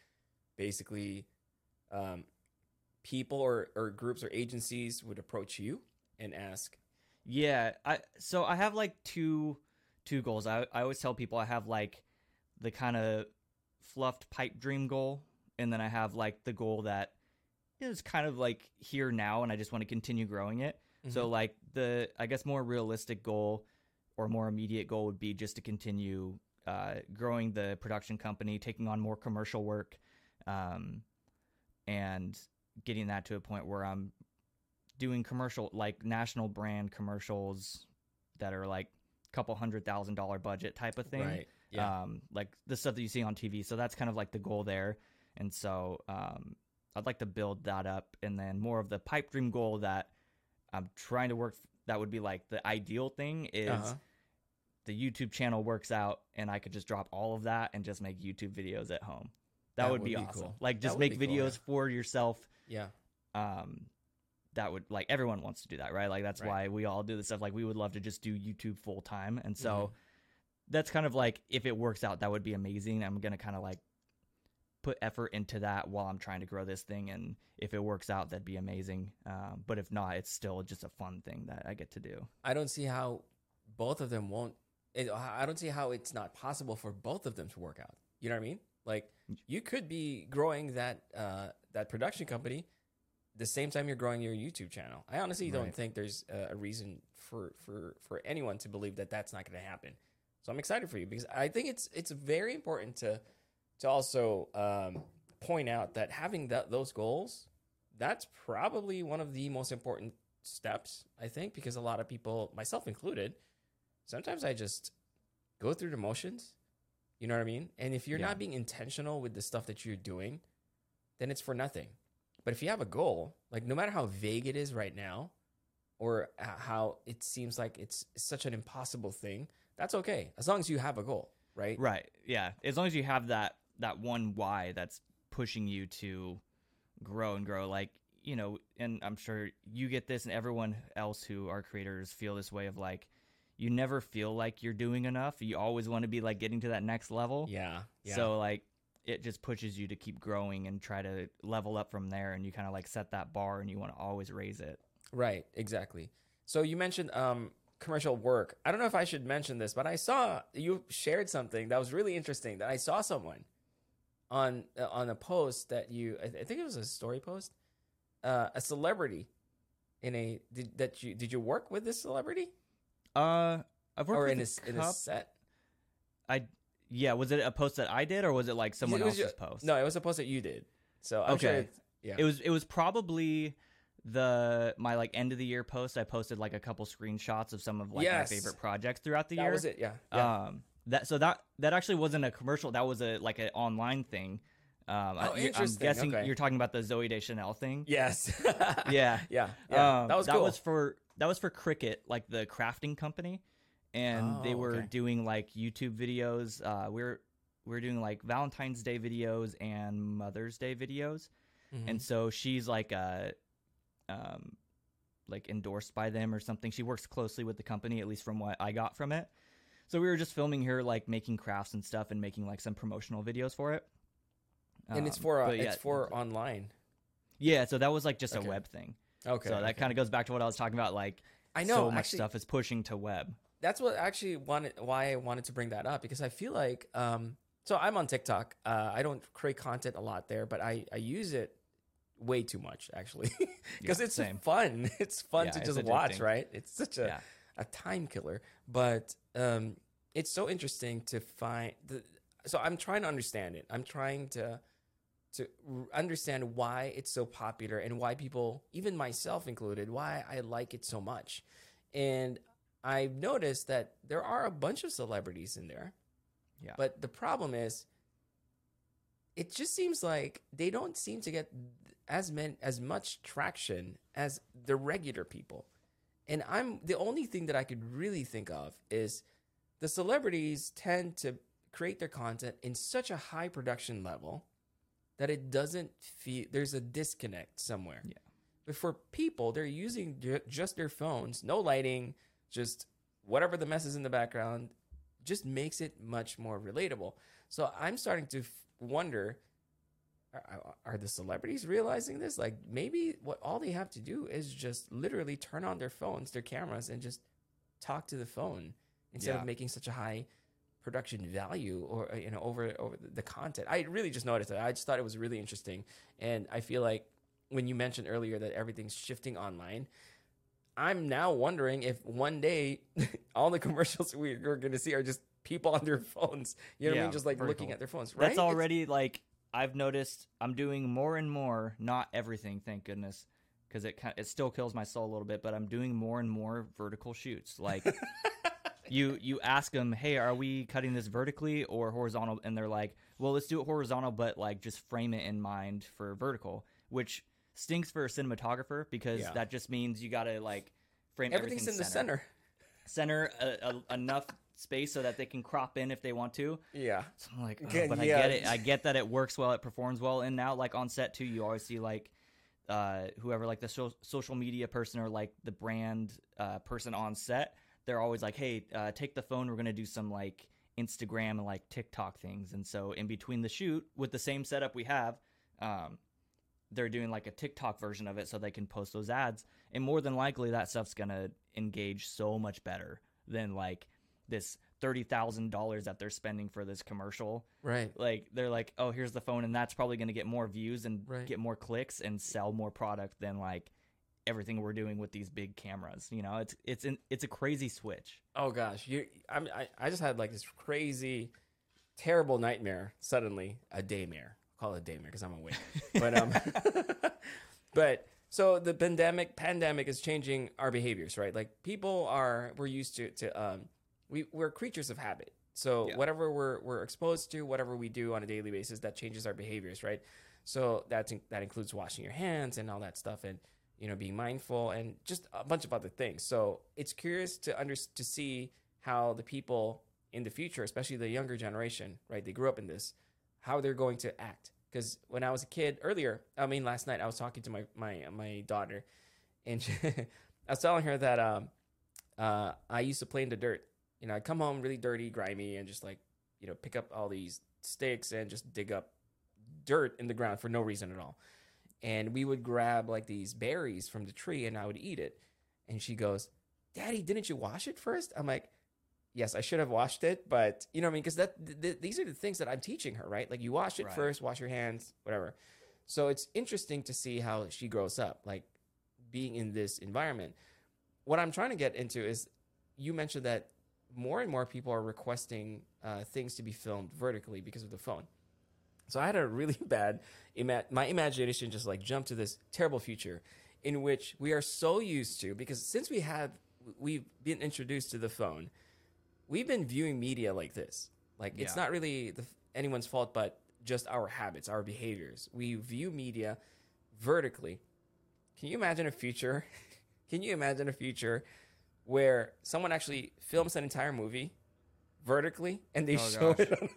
basically, um, people or or groups or agencies would approach you and ask, Yeah, I so I have like two two goals. I I always tell people I have like the kind of fluffed pipe dream goal and then I have like the goal that is kind of like here now and I just want to continue growing it. So like the I guess more realistic goal or more immediate goal would be just to continue uh, growing the production company, taking on more commercial work, um, and getting that to a point where I'm doing commercial like national brand commercials that are like a couple hundred thousand dollar budget type of thing right, yeah, um, like the stuff that you see on TV. So that's kind of like the goal there. And so um, I'd like to build that up, and then more of the pipe dream goal that I'm trying to work. That would be like the ideal thing is Uh-huh. the YouTube channel works out, and I could just drop all of that and just make YouTube videos at home. That, That would, would be, be awesome. cool. Like just make be cool, videos yeah. for yourself. yeah, Um, that would like everyone wants to do that, right? Like that's Right. why we all do this stuff. Like we would love to just do YouTube full time, and so Mhm. that's kind of like if it works out, that would be amazing. I'm gonna kind of like put effort into that while I'm trying to grow this thing, and if it works out, that'd be amazing. Um, but if not, it's still just a fun thing that I get to do. I don't see how both of them won't it, I don't see how it's not possible for both of them to work out. You know what I mean? Like you could be growing that uh, that production company the same time you're growing your YouTube channel. I honestly don't Right. think there's a, a reason for for for anyone to believe that that's not going to happen. So I'm excited for you because I think it's it's very important to to also um, point out that having that those goals that's probably one of the most important steps I think because a lot of people, myself included, sometimes I just go through the motions. You know what I mean? And if you're Yeah. not being intentional with the stuff that you're doing, then it's for nothing. But if you have a goal, like no matter how vague it is right now, or how it seems like it's such an impossible thing, that's okay as long as you have a goal, right? Right. Yeah. As long as you have that that one why that's pushing you to grow and grow like, you know, and I'm sure you get this and everyone else who are creators feel this way of like you never feel like you're doing enough. You always want to be like getting to that next level. Yeah. Yeah. So like it just pushes you to keep growing and try to level up from there and you kind of like set that bar and you want to always raise it. Right, exactly. So you mentioned um, commercial work. I don't know if I should mention this, but I saw you shared something that was really interesting. That I saw someone on uh, on a post that you, I, I think it was a story post, uh, a celebrity in a did that you did you work with this celebrity Uh I've worked or with in a, a in a set? I yeah, was it a post that I did or was it like someone It else's ju- post? No, it was a post that you did. So I'm. Okay. It's, yeah. It was it was probably the my like end of the year post. I posted like a couple screenshots of some of like Yes. my favorite projects throughout the that year. was it. Yeah. Yeah. Um that so that that actually wasn't a commercial. That was a like an online thing. Um, I, Oh, I'm interesting. guessing Okay. you're talking about the Zooey Deschanel thing. yes. Yeah. Yeah. Yeah. Um, that was cool. for that was for Cricut, like the crafting company, and they Oh, were okay. doing like YouTube videos. Uh, we're we're doing like Valentine's Day videos and Mother's Day videos, Mhm. and so she's like uh um like endorsed by them or something. She works closely with the company, at least from what I got from it. So we were just filming here, like making crafts and stuff and making like some promotional videos for it. and it's Um, for uh, yeah, it's for online. yeah. So that was like just Okay. a web thing. Okay. so that okay. kind of goes back to what I was talking about, like I know so much actually, stuff is pushing to web. that's what actually wanted why I wanted to bring that up because I feel like um so I'm on TikTok. Uh, I don't create content a lot there, but I I use it way too much actually because Yeah, it's same. fun. It's fun Yeah, to just watch, right? It's such a. a time killer, but um it's so interesting to find the so I'm trying to understand it. I'm trying to to r- understand why it's so popular and why people, even myself included, why I like it so much. And I've noticed that there are a bunch of celebrities in there. Yeah. But the problem is, it just seems like they don't seem to get as men as much traction as the regular people. And I'm the only thing that I could really think of is the celebrities tend to create their content in such a high production level that it doesn't feel there's a disconnect somewhere. Yeah. But for people, they're using just their phones, no lighting, just whatever the mess is in the background, just makes it much more relatable. So I'm starting to f- wonder are, are the celebrities realizing this? Like maybe what all they have to do is just literally turn on their phones, their cameras, and just talk to the phone instead Yeah. of making such a high production value or uh, you know over over the content. I really just noticed that. I just thought it was really interesting, and I feel like when you mentioned earlier that everything's shifting online, I'm now wondering if one day all the commercials we- we're going to see are just people on their phones. You know what I mean? Just like looking cool. at their phones. Right? That's already like I've noticed. I'm doing more and more. Not everything, thank goodness, because it it still kills my soul a little bit. But I'm doing more and more vertical shoots. Like you you ask them, hey, are we cutting this vertically or horizontal? And they're like, well, let's do it horizontal, but like just frame it in mind for vertical, which stinks for a cinematographer because Yeah. that just means you gotta like frame everything's everything in the center. center a, a, uh, uh, enough space so that they can crop in if they want to. Yeah. So I'm like, oh, but I get it. I get that it works well. It performs well. And now, like on set too, you always see like uh, whoever, like the so- social media person or like the brand uh, person on set. They're always like, hey, uh, take the phone. We're gonna do some like Instagram and like TikTok things. And so in between the shoot, with the same setup we have, um, they're doing like a TikTok version of it so they can post those ads. And more than likely, that stuff's gonna engage so much better than like this thirty thousand dollars that they're spending for this commercial. Right. Like they're like, oh, here's the phone, and that's probably going to get more views and Right. get more clicks and sell more product than like everything we're doing with these big cameras. You know, it's it's an, it's a crazy switch. Oh gosh, you. I, I I just had like this crazy, terrible nightmare. Suddenly, a daymare. i Call it a daymare because I'm awake. But um, but so the pandemic pandemic is changing our behaviors, right? Like people are we're used to to um we we're creatures of habit. So Yeah. whatever we're we're exposed to, whatever we do on a daily basis, that changes our behaviors, right? So that's that includes washing your hands and all that stuff, and you know being mindful and just a bunch of other things. So it's curious to under to see how the people in the future, especially the younger generation, right? They grew up in this, how they're going to act. Because when I was a kid earlier, I mean last night, I was talking to my my my daughter, and she, I was telling her that um, uh, I used to play in the dirt. You know, I come home really dirty, grimy, and just like you know pick up all these sticks and just dig up dirt in the ground for no reason at all. And we would grab like these berries from the tree, and I would eat it. And she goes, "Daddy, didn't you wash it first? I'm like, "Yes, I should have washed it, but you know what I mean because that th- th- these are the things that I'm teaching her, right? Like you wash it Right. first, wash your hands, whatever." So it's interesting to see how she grows up, like being in this environment. What I'm trying to get into is you mentioned that more and more people are requesting uh, things to be filmed vertically because of the phone. So I had a really bad, ima- my imagination just like jumped to this terrible future in which we are so used to, because since we have, we've been introduced to the phone, we've been viewing media like this. Like it's not really the, anyone's fault, but just our habits, our behaviors. We view media vertically. Can you imagine a future? Can you imagine a future where someone actually films an entire movie vertically and they Oh, show gosh. it on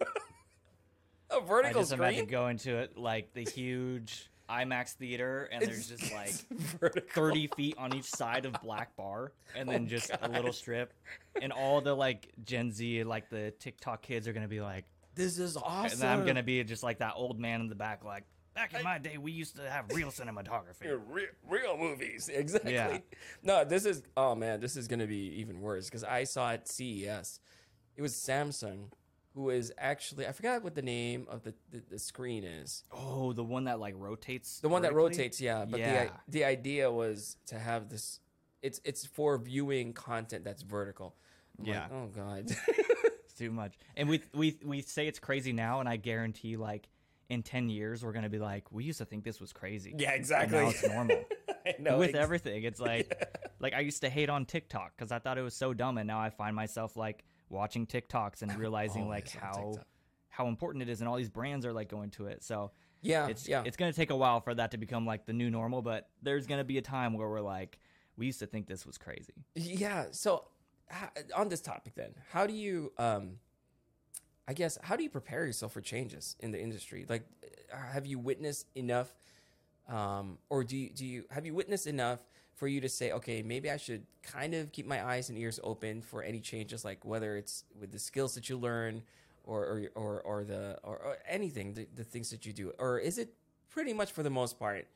a, a I vertical just imagine screen? going to it like the huge IMAX theater, and there's just like 30 feet on each side of black bar and then Oh, just a little strip and all the like gen z like the tiktok kids are gonna be like This is awesome. and i'm gonna be just like that old man in the back like back in my day we used to have real cinematography real, real movies. Exactly. Yeah. No, this is oh man, this is gonna be even worse because I saw at CES. It was Samsung who is actually I forgot what the name of the, the, the screen is. oh the one that like rotates The one that rotates, yeah. But Yeah. the the idea was to have this. It's it's for viewing content that's vertical. I'm like, Yeah. oh god. It's too much and we we we say it's crazy now and i guarantee like in 10 years we're gonna be like we used to think this was crazy yeah, and exactly. now it's normal know. with ex- everything. It's like like I used to hate on TikTok because I thought it was so dumb, and now I find myself like watching TikToks and realizing like how TikTok. how important it is, and all these brands are like going to it. So Yeah, it's yeah. it's gonna take a while for that to become like the new normal, but there's gonna be a time where we're like, we used to think this was crazy. Yeah. So on this topic, then, how do you, um, I guess, how do you prepare yourself for changes in the industry? Like, uh, have you witnessed enough, um, or do you, do you have you witnessed enough for you to say, okay, maybe I should kind of keep my eyes and ears open for any changes, like whether it's with the skills that you learn, or or or, or the or, or anything, the, the things that you do, or is it pretty much for the most part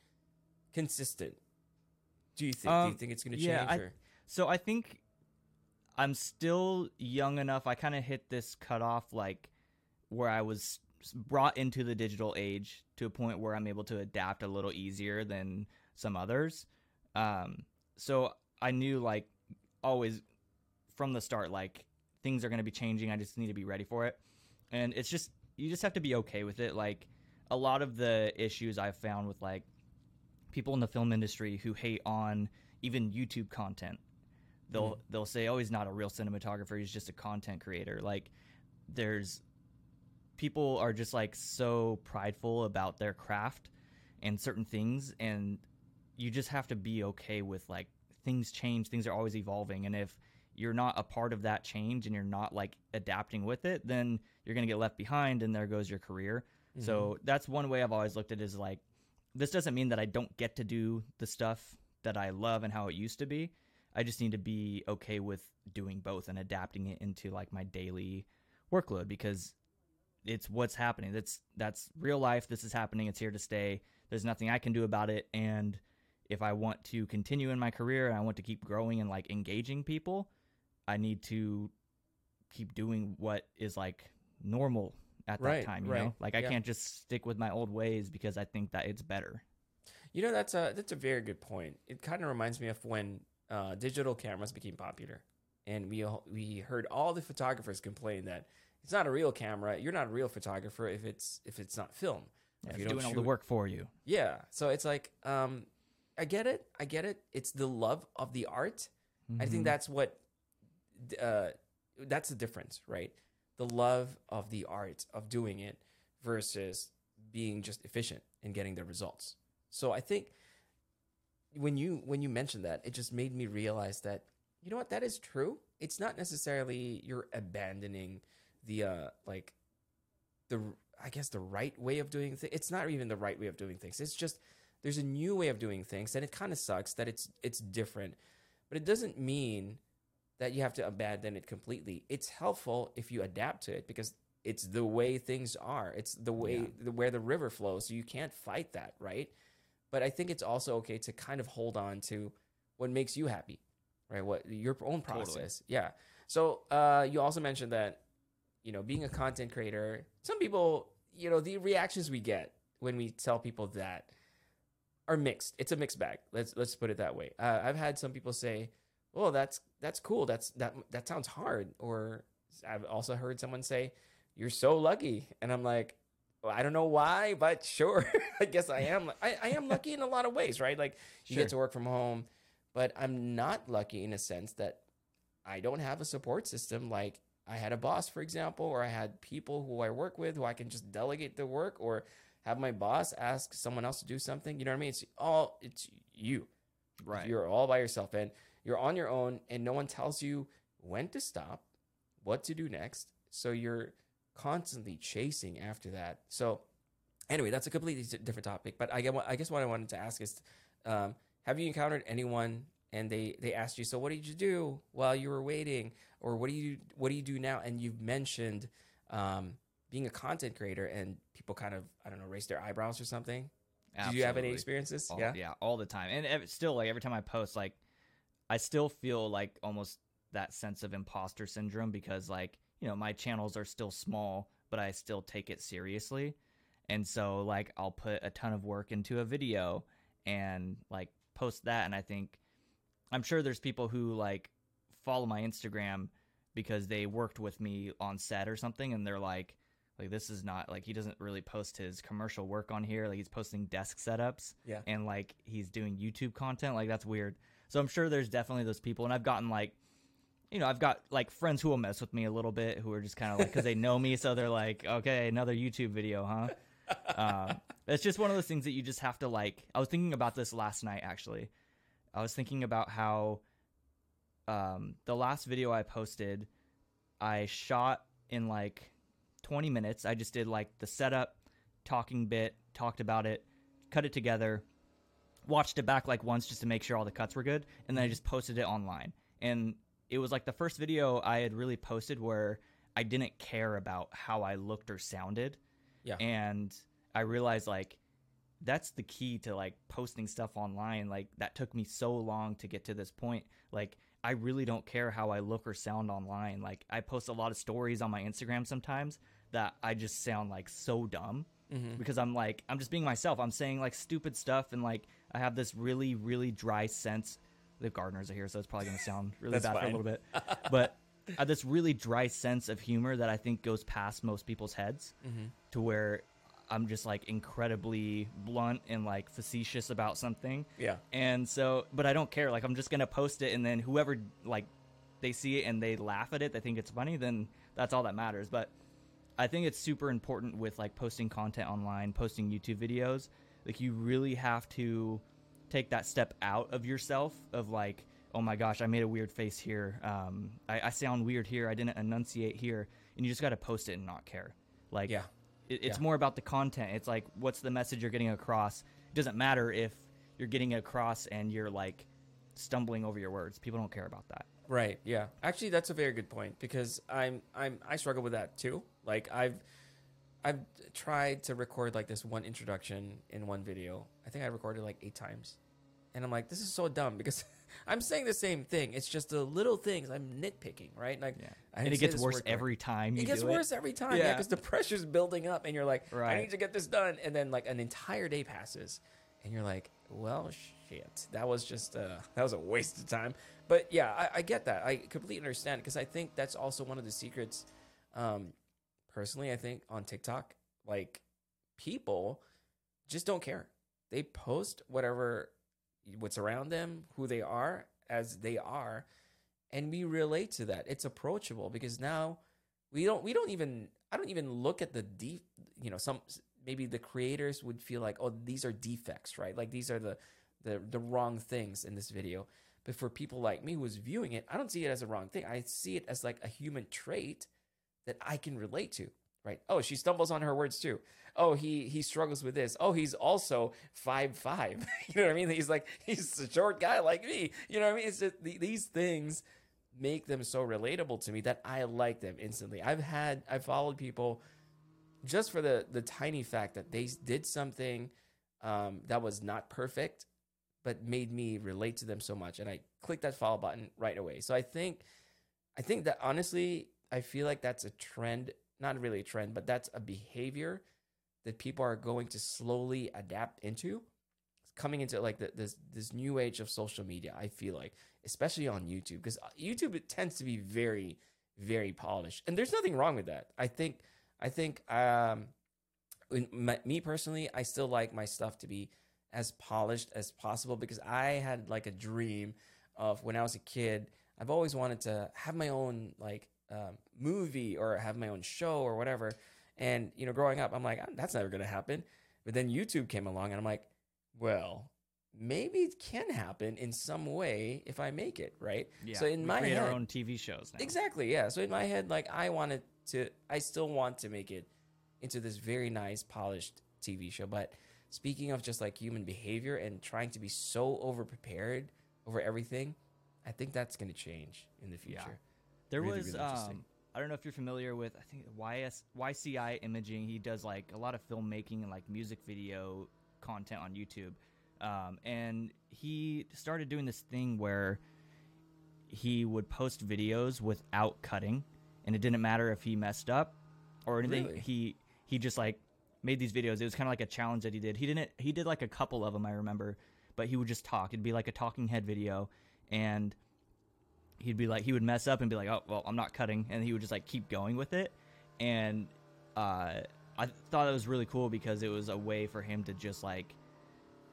consistent? Do you think? do you Um, think it's going to yeah, change? I- or? So I think I'm still young enough. I kind of hit this cutoff like where I was brought into the digital age to a point where I'm able to adapt a little easier than some others. Um, so I knew like always from the start like things are going to be changing. I just need to be ready for it. And it's just you just have to be okay with it. Like a lot of the issues I've found with like people in the film industry who hate on even YouTube content. They'll mm-hmm. they'll say, "Oh, he's not a real cinematographer. He's just a content creator." Like there's people are just like so prideful about their craft and certain things and you just have to be okay with like things change, things are always evolving and if you're not a part of that change and you're not like adapting with it, then you're going to get left behind and there goes your career. So mm-hmm. that's one way I've always looked at it is like this doesn't mean that I don't get to do the stuff that I love and how it used to be. I just need to be okay with doing both and adapting it into like my daily workload because it's what's happening. That's that's real life. This is happening. It's here to stay. There's nothing I can do about it and if I want to continue in my career and I want to keep growing and like engaging people, I need to keep doing what is like normal at that Right, time. You right, know, like I yeah. can't just stick with my old ways because I think that it's better. You know, that's a that's a very good point. It kind of reminds me of when uh, digital cameras became popular, and we we heard all the photographers complain that it's not a real camera. You're not a real photographer if it's if it's not film. Yeah, if you don't doing all the work for you. Yeah. So it's like, um, I get it. I get it. It's the love of the art. I think Mhm. that's what, uh, that's the difference, right? The love of the art of doing it versus being just efficient and getting the results. So I think when you when you mentioned that, it just made me realize that you know what that is true. It's not necessarily you're abandoning the uh like the I guess the right way of doing things. It's not even the right way of doing things. It's just there's a new way of doing things, and it kind of sucks that it's it's different, but it doesn't mean that you have to abandon it completely. It's helpful if you adapt to it because it's the way things are. It's the way Yeah. the, where the river flows. So you can't fight that, right? But I think it's also okay to kind of hold on to what makes you happy, right? What your own Totally. process. Yeah. So uh, you also mentioned that you know being a content creator. Some people, you know, the reactions we get when we tell people that are mixed. It's a mixed bag. Let's let's put it that way. Uh, I've had some people say, "Well, that's that's cool. That's that that sounds hard." Or I've also heard someone say, "You're so lucky," and I'm like, well, I don't know why, but sure. I guess I am. I, I am lucky in a lot of ways, right? Like you Sure. get to work from home, but I'm not lucky in a sense that I don't have a support system like I had a boss, for example, or I had people who I work with who I can just delegate the work or have my boss ask someone else to do something. You know what I mean? It's all it's you. right. You're all by yourself and you're on your own and no one tells you when to stop, what to do next. So you're constantly chasing after that. So anyway, that's a completely different topic. But I, guess what I wanted to ask is, um, have you encountered anyone and they, they asked you, so what did you do while you were waiting? Or what do you, what do you do now? And you've mentioned, um, being a content creator and people kind of, I don't know, raise their eyebrows or something. Did you have any experiences? All, yeah. yeah, all the time. And ev- still, like every time I post, like I still feel like almost that sense of imposter syndrome because, like, you know, my channels are still small, but I still take it seriously. And so, like, I'll put a ton of work into a video and like post that. And I think I'm sure there's people who like follow my Instagram because they worked with me on set or something, and they're like, like this is not like he doesn't really post his commercial work on here. Like he's posting desk setups Yeah. and like he's doing YouTube content. Like that's weird. So I'm sure there's definitely those people, and I've gotten like, you know, I've got like friends who will mess with me a little bit, who are just kind of like because they know me, so they're like, okay, another YouTube video, huh? um, it's just one of those things that you just have to like. I was thinking about this last night actually. I was thinking about how um, the last video I posted, I shot in like 20 minutes. I just did like the setup, talking bit, talked about it, cut it together, watched it back like once just to make sure all the cuts were good, and then I just posted it online. And it was like the first video I had really posted where I didn't care about how I looked or sounded. Yeah. And I realized like that's the key to like posting stuff online. Like that took me so long to get to this point. Like I really don't care how I look or sound online. Like I post a lot of stories on my Instagram sometimes that I just sound like so dumb Mm-hmm. because I'm like I'm just being myself. I'm saying like stupid stuff and like I have this really really dry sense. The gardeners are here, so it's probably gonna sound really bad for a little bit. But I have this really dry sense of humor that I think goes past most people's heads Mm-hmm. to where I'm just like incredibly blunt and like facetious about something. Yeah. And so, but I don't care. Like, I'm just gonna post it, and then whoever like they see it and they laugh at it, they think it's funny, then that's all that matters. But I think it's super important with like posting content online, posting YouTube videos. Like, you really have to take that step out of yourself of like, oh my gosh, I made a weird face here. Um, I, I sound weird here. I didn't enunciate here, and you just got to post it and not care. Like, Yeah. it, it's Yeah. more about the content. It's like, what's the message you're getting across? It doesn't matter if you're getting across and you're like stumbling over your words. People don't care about that. Right. Yeah. Actually, that's a very good point because I'm I'm I struggle with that too. Like I've I've tried to record like this one introduction in one video. I think I recorded like eight times, and I'm like, this is so dumb because I'm saying the same thing. It's just the little things. I'm nitpicking, right? Like, Yeah. And it gets worse every time you It gets worse every time, yeah, Yeah. because the pressure's building up, and you're like, I need to get this done, and then like an entire day passes, and you're like, well, shit, that was just uh, that was a waste of time. But yeah, I, I get that. I completely understand because I think that's also one of the secrets. Um, personally, I think on TikTok, like people just don't care. They post whatever what's around them, who they are as they are, and we relate to that. It's approachable because now we don't we don't even I don't even look at the deep you know some maybe the creators would feel like oh these are defects right like these are the the the wrong things in this video but for people like me who's viewing it I don't see it as a wrong thing I see it as like a human trait that I can relate to right? Oh she stumbles on her words too. Oh he he struggles with this. Oh he's also five five. You know what I mean? He's like he's a short guy like me. You know what I mean? It's just, these things make them so relatable to me that I like them instantly. I've had I've followed people just for the the tiny fact that they did something um, that was not perfect, but made me relate to them so much, and I clicked that follow button right away. So I think I think that honestly, I feel like that's a trend, not really a trend, but that's a behavior that people are going to slowly adapt into. Coming into like the, this this new age of social media i feel like especially on youtube because youtube it tends to be very very polished. And there's nothing wrong with that. I think i think um my, me personally i still like my stuff to be as polished as possible because i had like a dream of when i was a kid i've always wanted to have my own like um, movie or have my own show or whatever and you know growing up i'm like "Ah, that's never going to happen but then youtube came along and i'm like well, maybe it can happen in some way if I make it, right? Yeah. So in we my create head, our own TV shows now. exactly, yeah. So in my head, like I wanted to, I still want to make it into this very nice, polished TV show. But speaking of just like human behavior and trying to be so over prepared over everything, I think that's going to change in the Yeah. There Really, was really um I don't know if you're familiar with I think YS YCI Imaging. He does like a lot of filmmaking and like music video content on YouTube. Um, and he started doing this thing where he would post videos without cutting, and it didn't matter if he messed up or anything. Really? He he just like made these videos. It was kind of like a challenge that he did. He didn't. He did like a couple of them, I remember, but he would just talk. It'd be like a talking head video, and he'd be like he would mess up and be like oh well i'm not cutting and he would just like keep going with it and uh i thought it was really cool because it was a way for him to just like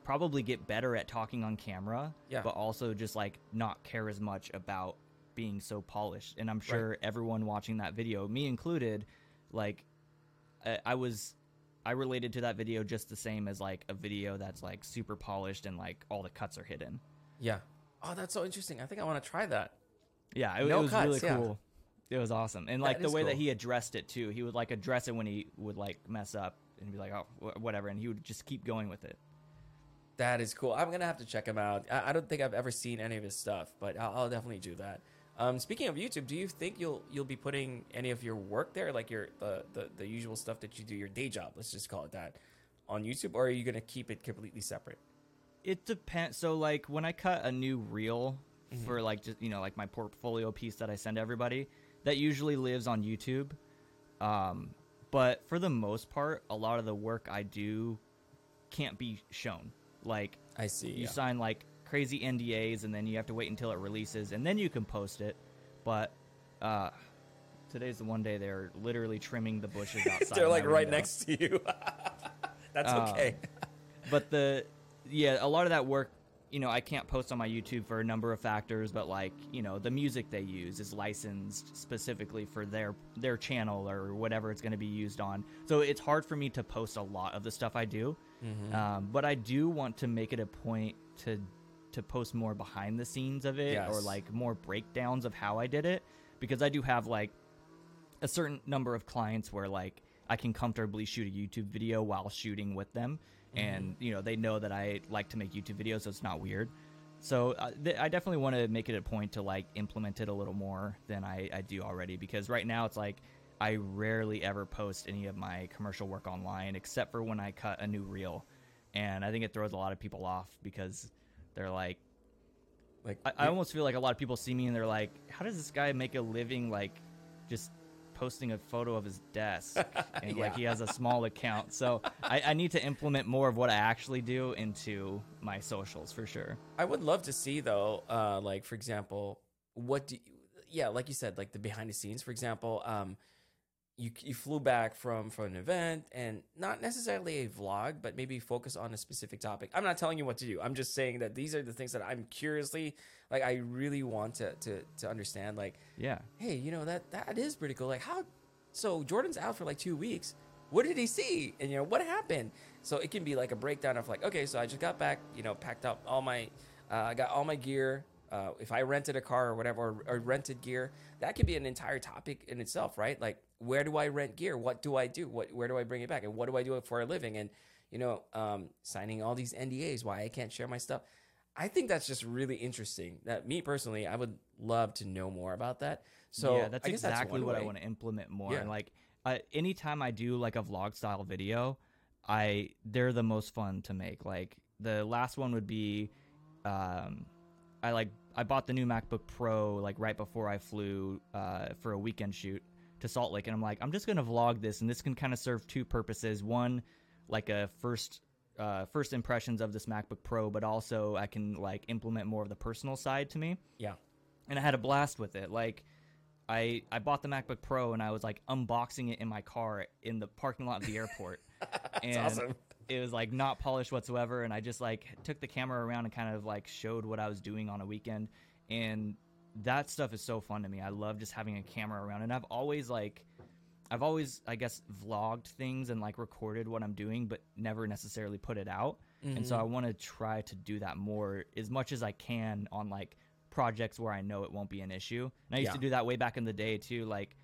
probably get better at talking on camera Yeah. but also just like not care as much about being so polished and i'm sure everyone watching that video me included like I, I was i related to that video just the same as like a video that's like super polished and like all the cuts are hidden Yeah. Oh, that's so interesting. I think I want to try that. Yeah, it, No it was cuts, really yeah. cool. It was awesome, and like That the way that he addressed it too. He would like address it when he would like mess up and be like, "Oh, wh- whatever," and he would just keep going with it. That is cool. I'm gonna have to check him out. I, I don't think I've ever seen any of his stuff, but I'll, I'll definitely do that. Um, speaking of YouTube, do you think you'll you'll be putting any of your work there, like your the, the the usual stuff that you do, your day job, let's just call it that, on YouTube, or are you gonna keep it completely separate? It depends. So like when I cut a new reel Mm-hmm. for like just you know like my portfolio piece that I send everybody, that usually lives on YouTube. Um, but for the most part, a lot of the work I do can't be shown. Like I see. you yeah. sign like crazy NDAs and then you have to wait until it releases and then you can post it. But uh today's the one day they're literally trimming the bushes outside. They're like right window. next to you. That's Um, okay. But the yeah, a lot of that work, you know, I can't post on my YouTube for a number of factors, but like, you know, the music they use is licensed specifically for their their channel or whatever it's going to be used on. So it's hard for me to post a lot of the stuff I do. Mm-hmm. Um, but I do want to make it a point to to post more behind the scenes of it or like more breakdowns of how I did it because I do have like a certain number of clients where like I can comfortably shoot a YouTube video while shooting with them, and you know they know that I like to make YouTube videos, so it's not weird. So uh, th- I definitely want to make it a point to like implement it a little more than I, I do already because right now it's like I rarely ever post any of my commercial work online except for when I cut a new reel, and I think it throws a lot of people off because they're like, Like I, I almost feel like a lot of people see me and they're like, "How does this guy make a living like just posting a photo of his desk and like he has a small account?" So I, I need to implement more of what I actually do into my socials for sure. I would love to see though, uh, like for example, what do you, yeah, like you said, like the behind the scenes. For example, um, you you flew back from from an event and not necessarily a vlog, but maybe focus on a specific topic. I'm not telling you what to do. I'm just saying that these are the things that I'm curiously like. I really want to to to understand. Like, Yeah. hey, you know that that is pretty cool. Like how? So Jordan's out for like two weeks. What did he see? And you know what happened? So it can be like a breakdown of like, okay, so I just got back. You know, packed up all my, uh, I got all my gear. Uh, if I rented a car or whatever, or, or rented gear, that could be an entire topic in itself, right? Like, where do I rent gear? What do I do? What where do I bring it back? And what do I do for a living? And you know, um, signing all these NDAs, why I can't share my stuff. I think that's just really interesting. That me personally, I would love to know more about that. So yeah, that's I guess exactly one what I want to implement more. Yeah. And like, uh, anytime I do like a vlog style video, I they're the most fun to make. Like the last one would be, um, I like I bought the new MacBook Pro like right before I flew uh, for a weekend shoot to Salt Lake, and I'm like, I'm just gonna vlog this, and this can kind of serve two purposes. One, like a first uh, first impressions of this MacBook Pro, but also I can like implement more of the personal side to me Yeah. and I had a blast with it. Like I I bought the MacBook Pro and I was like unboxing it in my car in the parking lot of the airport. and awesome. it was like not polished whatsoever and I just like took the camera around and kind of like showed what I was doing on a weekend and that stuff is so fun to me. I love just having a camera around and I've always like I've always I guess vlogged things and like recorded what I'm doing but never necessarily put it out. And so mm-hmm. I want to try to do that more as much as I can on like projects where I know it won't be an issue. And I used Yeah. to do that way back in the day too, like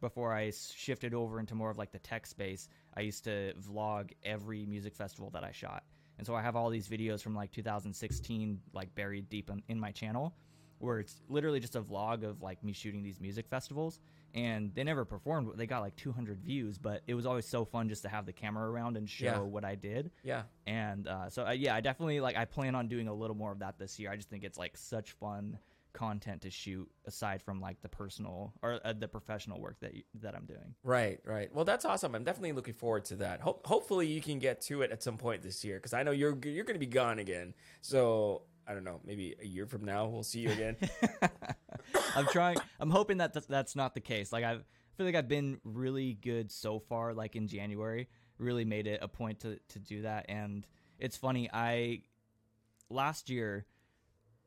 before I shifted over into more of like the tech space. I used to vlog every music festival that I shot. And so I have all these videos from like 2016 like buried deep in, in my channel where it's literally just a vlog of like me shooting these music festivals and they never performed they got like 200 views but it was always so fun just to have the camera around and show Yeah. what i did Yeah. and uh, so uh, yeah i definitely like i plan on doing a little more of that this year i just think it's like such fun content to shoot aside from like the personal or uh, the professional work that you, that i'm doing Right, right. Well, that's awesome. I'm definitely looking forward to that. Ho- hopefully, you can get to it at some point this year because I know you're you're going to be gone again. So I don't know, maybe a year from now we'll see you again. i'm trying i'm hoping that that's, that's not the case. Like I've, i feel like i've been really good so far like in january really made it a point to, to do that. And it's funny i last year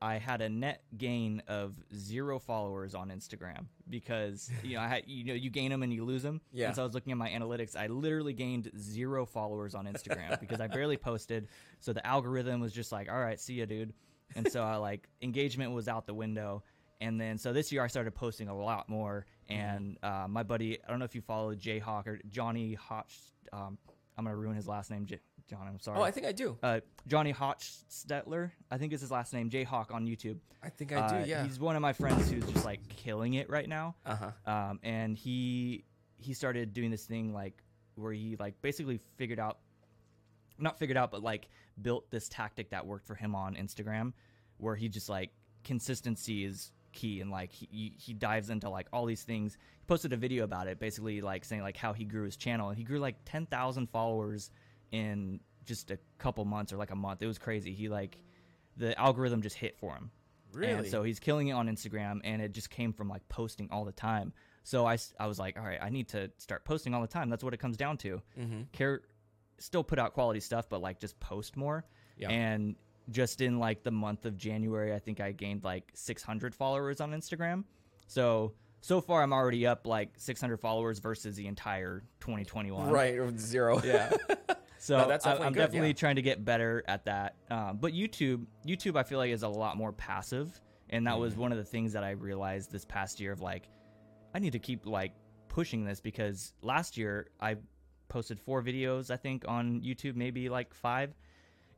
i had a net gain of zero followers on instagram because you know i had you know you gain them and you lose them Yeah. and so i was looking at my analytics i literally gained zero followers on instagram because i barely posted. So the algorithm was just like all right see ya dude and so i like engagement was out the window and then so this year i started posting a lot more and uh, my buddy i don't know if you follow jayhawk or johnny hotch um, i'm gonna ruin his last name J- john i'm sorry oh, I think I do. uh, Johnny Hochstetler, I think is his last name, Jayhawk on YouTube. I think I do. Uh, yeah. he's one of my friends who's just like killing it right now. Uh huh. Um, and he he started doing this thing like where he like basically figured out, not figured out, but like built this tactic that worked for him on Instagram, where he just like consistency is key and like he he dives into like all these things. He posted a video about it, basically like saying like how he grew his channel, and he grew like ten thousand followers in just a couple months or like a month. It was crazy. He like the algorithm just hit for him. Really? And so he's killing it on Instagram, and it just came from like posting all the time. So I, I was like, all right, I need to start posting all the time. That's what it comes down to. mm-hmm. Care, still put out quality stuff, but like just post more. Yeah. And just in like the month of January, I think I gained like 600 followers on Instagram. So so far, I'm already up like 600 followers versus the entire 2021. Right. Zero. Yeah. So No, that's I- definitely I'm good, definitely yeah. trying to get better at that. Um, but YouTube, YouTube, I feel like is a lot more passive, and that Mm. was one of the things that I realized this past year of like, I need to keep like pushing this because last year I posted four videos, I think, on YouTube, maybe like five,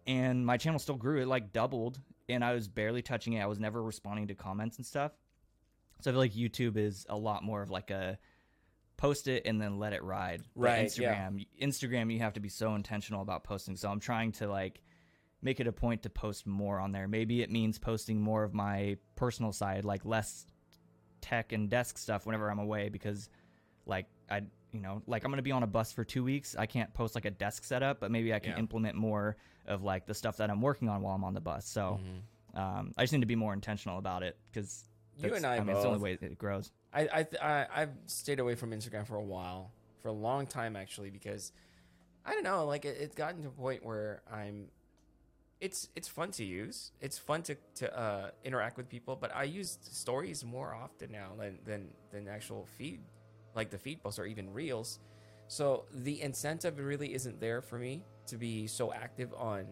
and my channel still grew. It like doubled, and I was barely touching it. I was never responding to comments and stuff. So I feel like YouTube is a lot more of like a post it and then let it ride. But Right, yeah. Instagram, Instagram, you have to be so intentional about posting. So I'm trying to like make it a point to post more on there. Maybe it means posting more of my personal side, like less tech and desk stuff whenever I'm away because like I you know, like I'm going to be on a bus for 2 weeks. I can't post like a desk setup, but maybe I can Yeah. implement more of like the stuff that I'm working on while I'm on the bus. So Mhm. um, I just need to be more intentional about it because You and I, mean, both. it's the only way it grows. I, I, I, I've stayed away from Instagram for a while, for a long time actually, because I don't know, like it, it's gotten to a point where I'm. It's it's fun to use. It's fun to to uh, interact with people, but I use stories more often now than than than actual feed, like the feed posts or even reels. So the incentive really isn't there for me to be so active on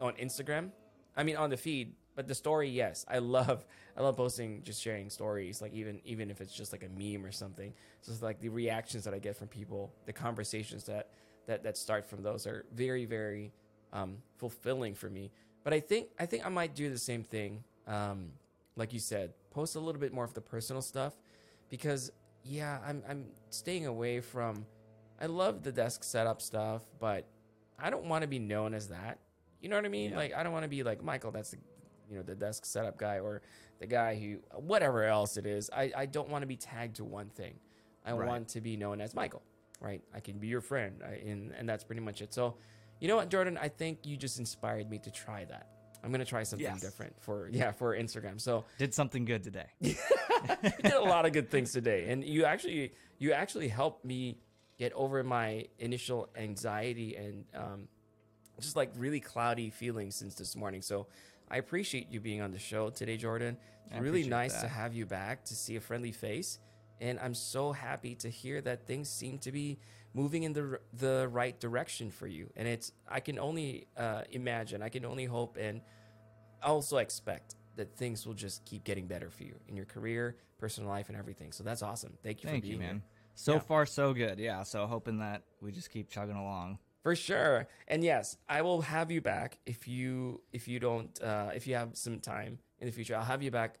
on Instagram. I mean on the feed, but the story, yes, I love I love posting, just sharing stories, like even even if it's just like a meme or something. So it's like the reactions that I get from people, the conversations that that that start from those are very very um, fulfilling for me. But I think I think I might do the same thing, um, like you said, post a little bit more of the personal stuff, because yeah, I'm I'm staying away from. I love the desk setup stuff, but I don't want to be known as that. You know what I mean? Yeah. Like I don't want to be like Michael. That's the you know the desk setup guy or the guy who whatever else it is. I I don't want to be tagged to one thing. I Right. want to be known as Michael. Right? I can be your friend, I, and and that's pretty much it. So, you know what, Jordan? I think you just inspired me to try that. I'm gonna try something Yes. different for yeah for Instagram. So Did something good today. you did a lot of good things today, and you actually you actually helped me get over my initial anxiety and um, just like really cloudy feelings since this morning. So I appreciate you being on the show today, Jordan. It's I really nice to have you back to see a friendly face, and I'm so happy to hear that things seem to be moving in the the right direction for you. And it's I can only uh, imagine, I can only hope and also expect that things will just keep getting better for you in your career, personal life, and everything. So that's awesome. Thank you Thank for you, man. here. So Yeah. far, so good. Yeah. So hoping that we just keep chugging along. For sure. And yes, I will have you back if you if you don't uh, if you have some time in the future. I'll have you back.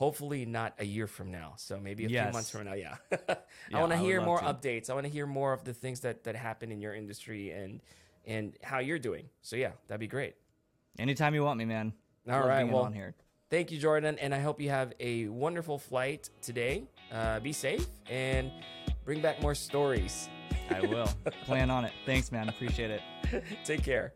Hopefully not a year from now. So maybe a few months from now. Yeah. I Yeah, want to hear more to. updates. I want to hear more of the things that that happen in your industry and and how you're doing. So yeah, that'd be great. Anytime you want me, man. All Love right. Well, here. Thank you, Jordan, and I hope you have a wonderful flight today. Uh, be safe and bring back more stories. I will. Plan on it. Thanks, man. Appreciate it. Take care.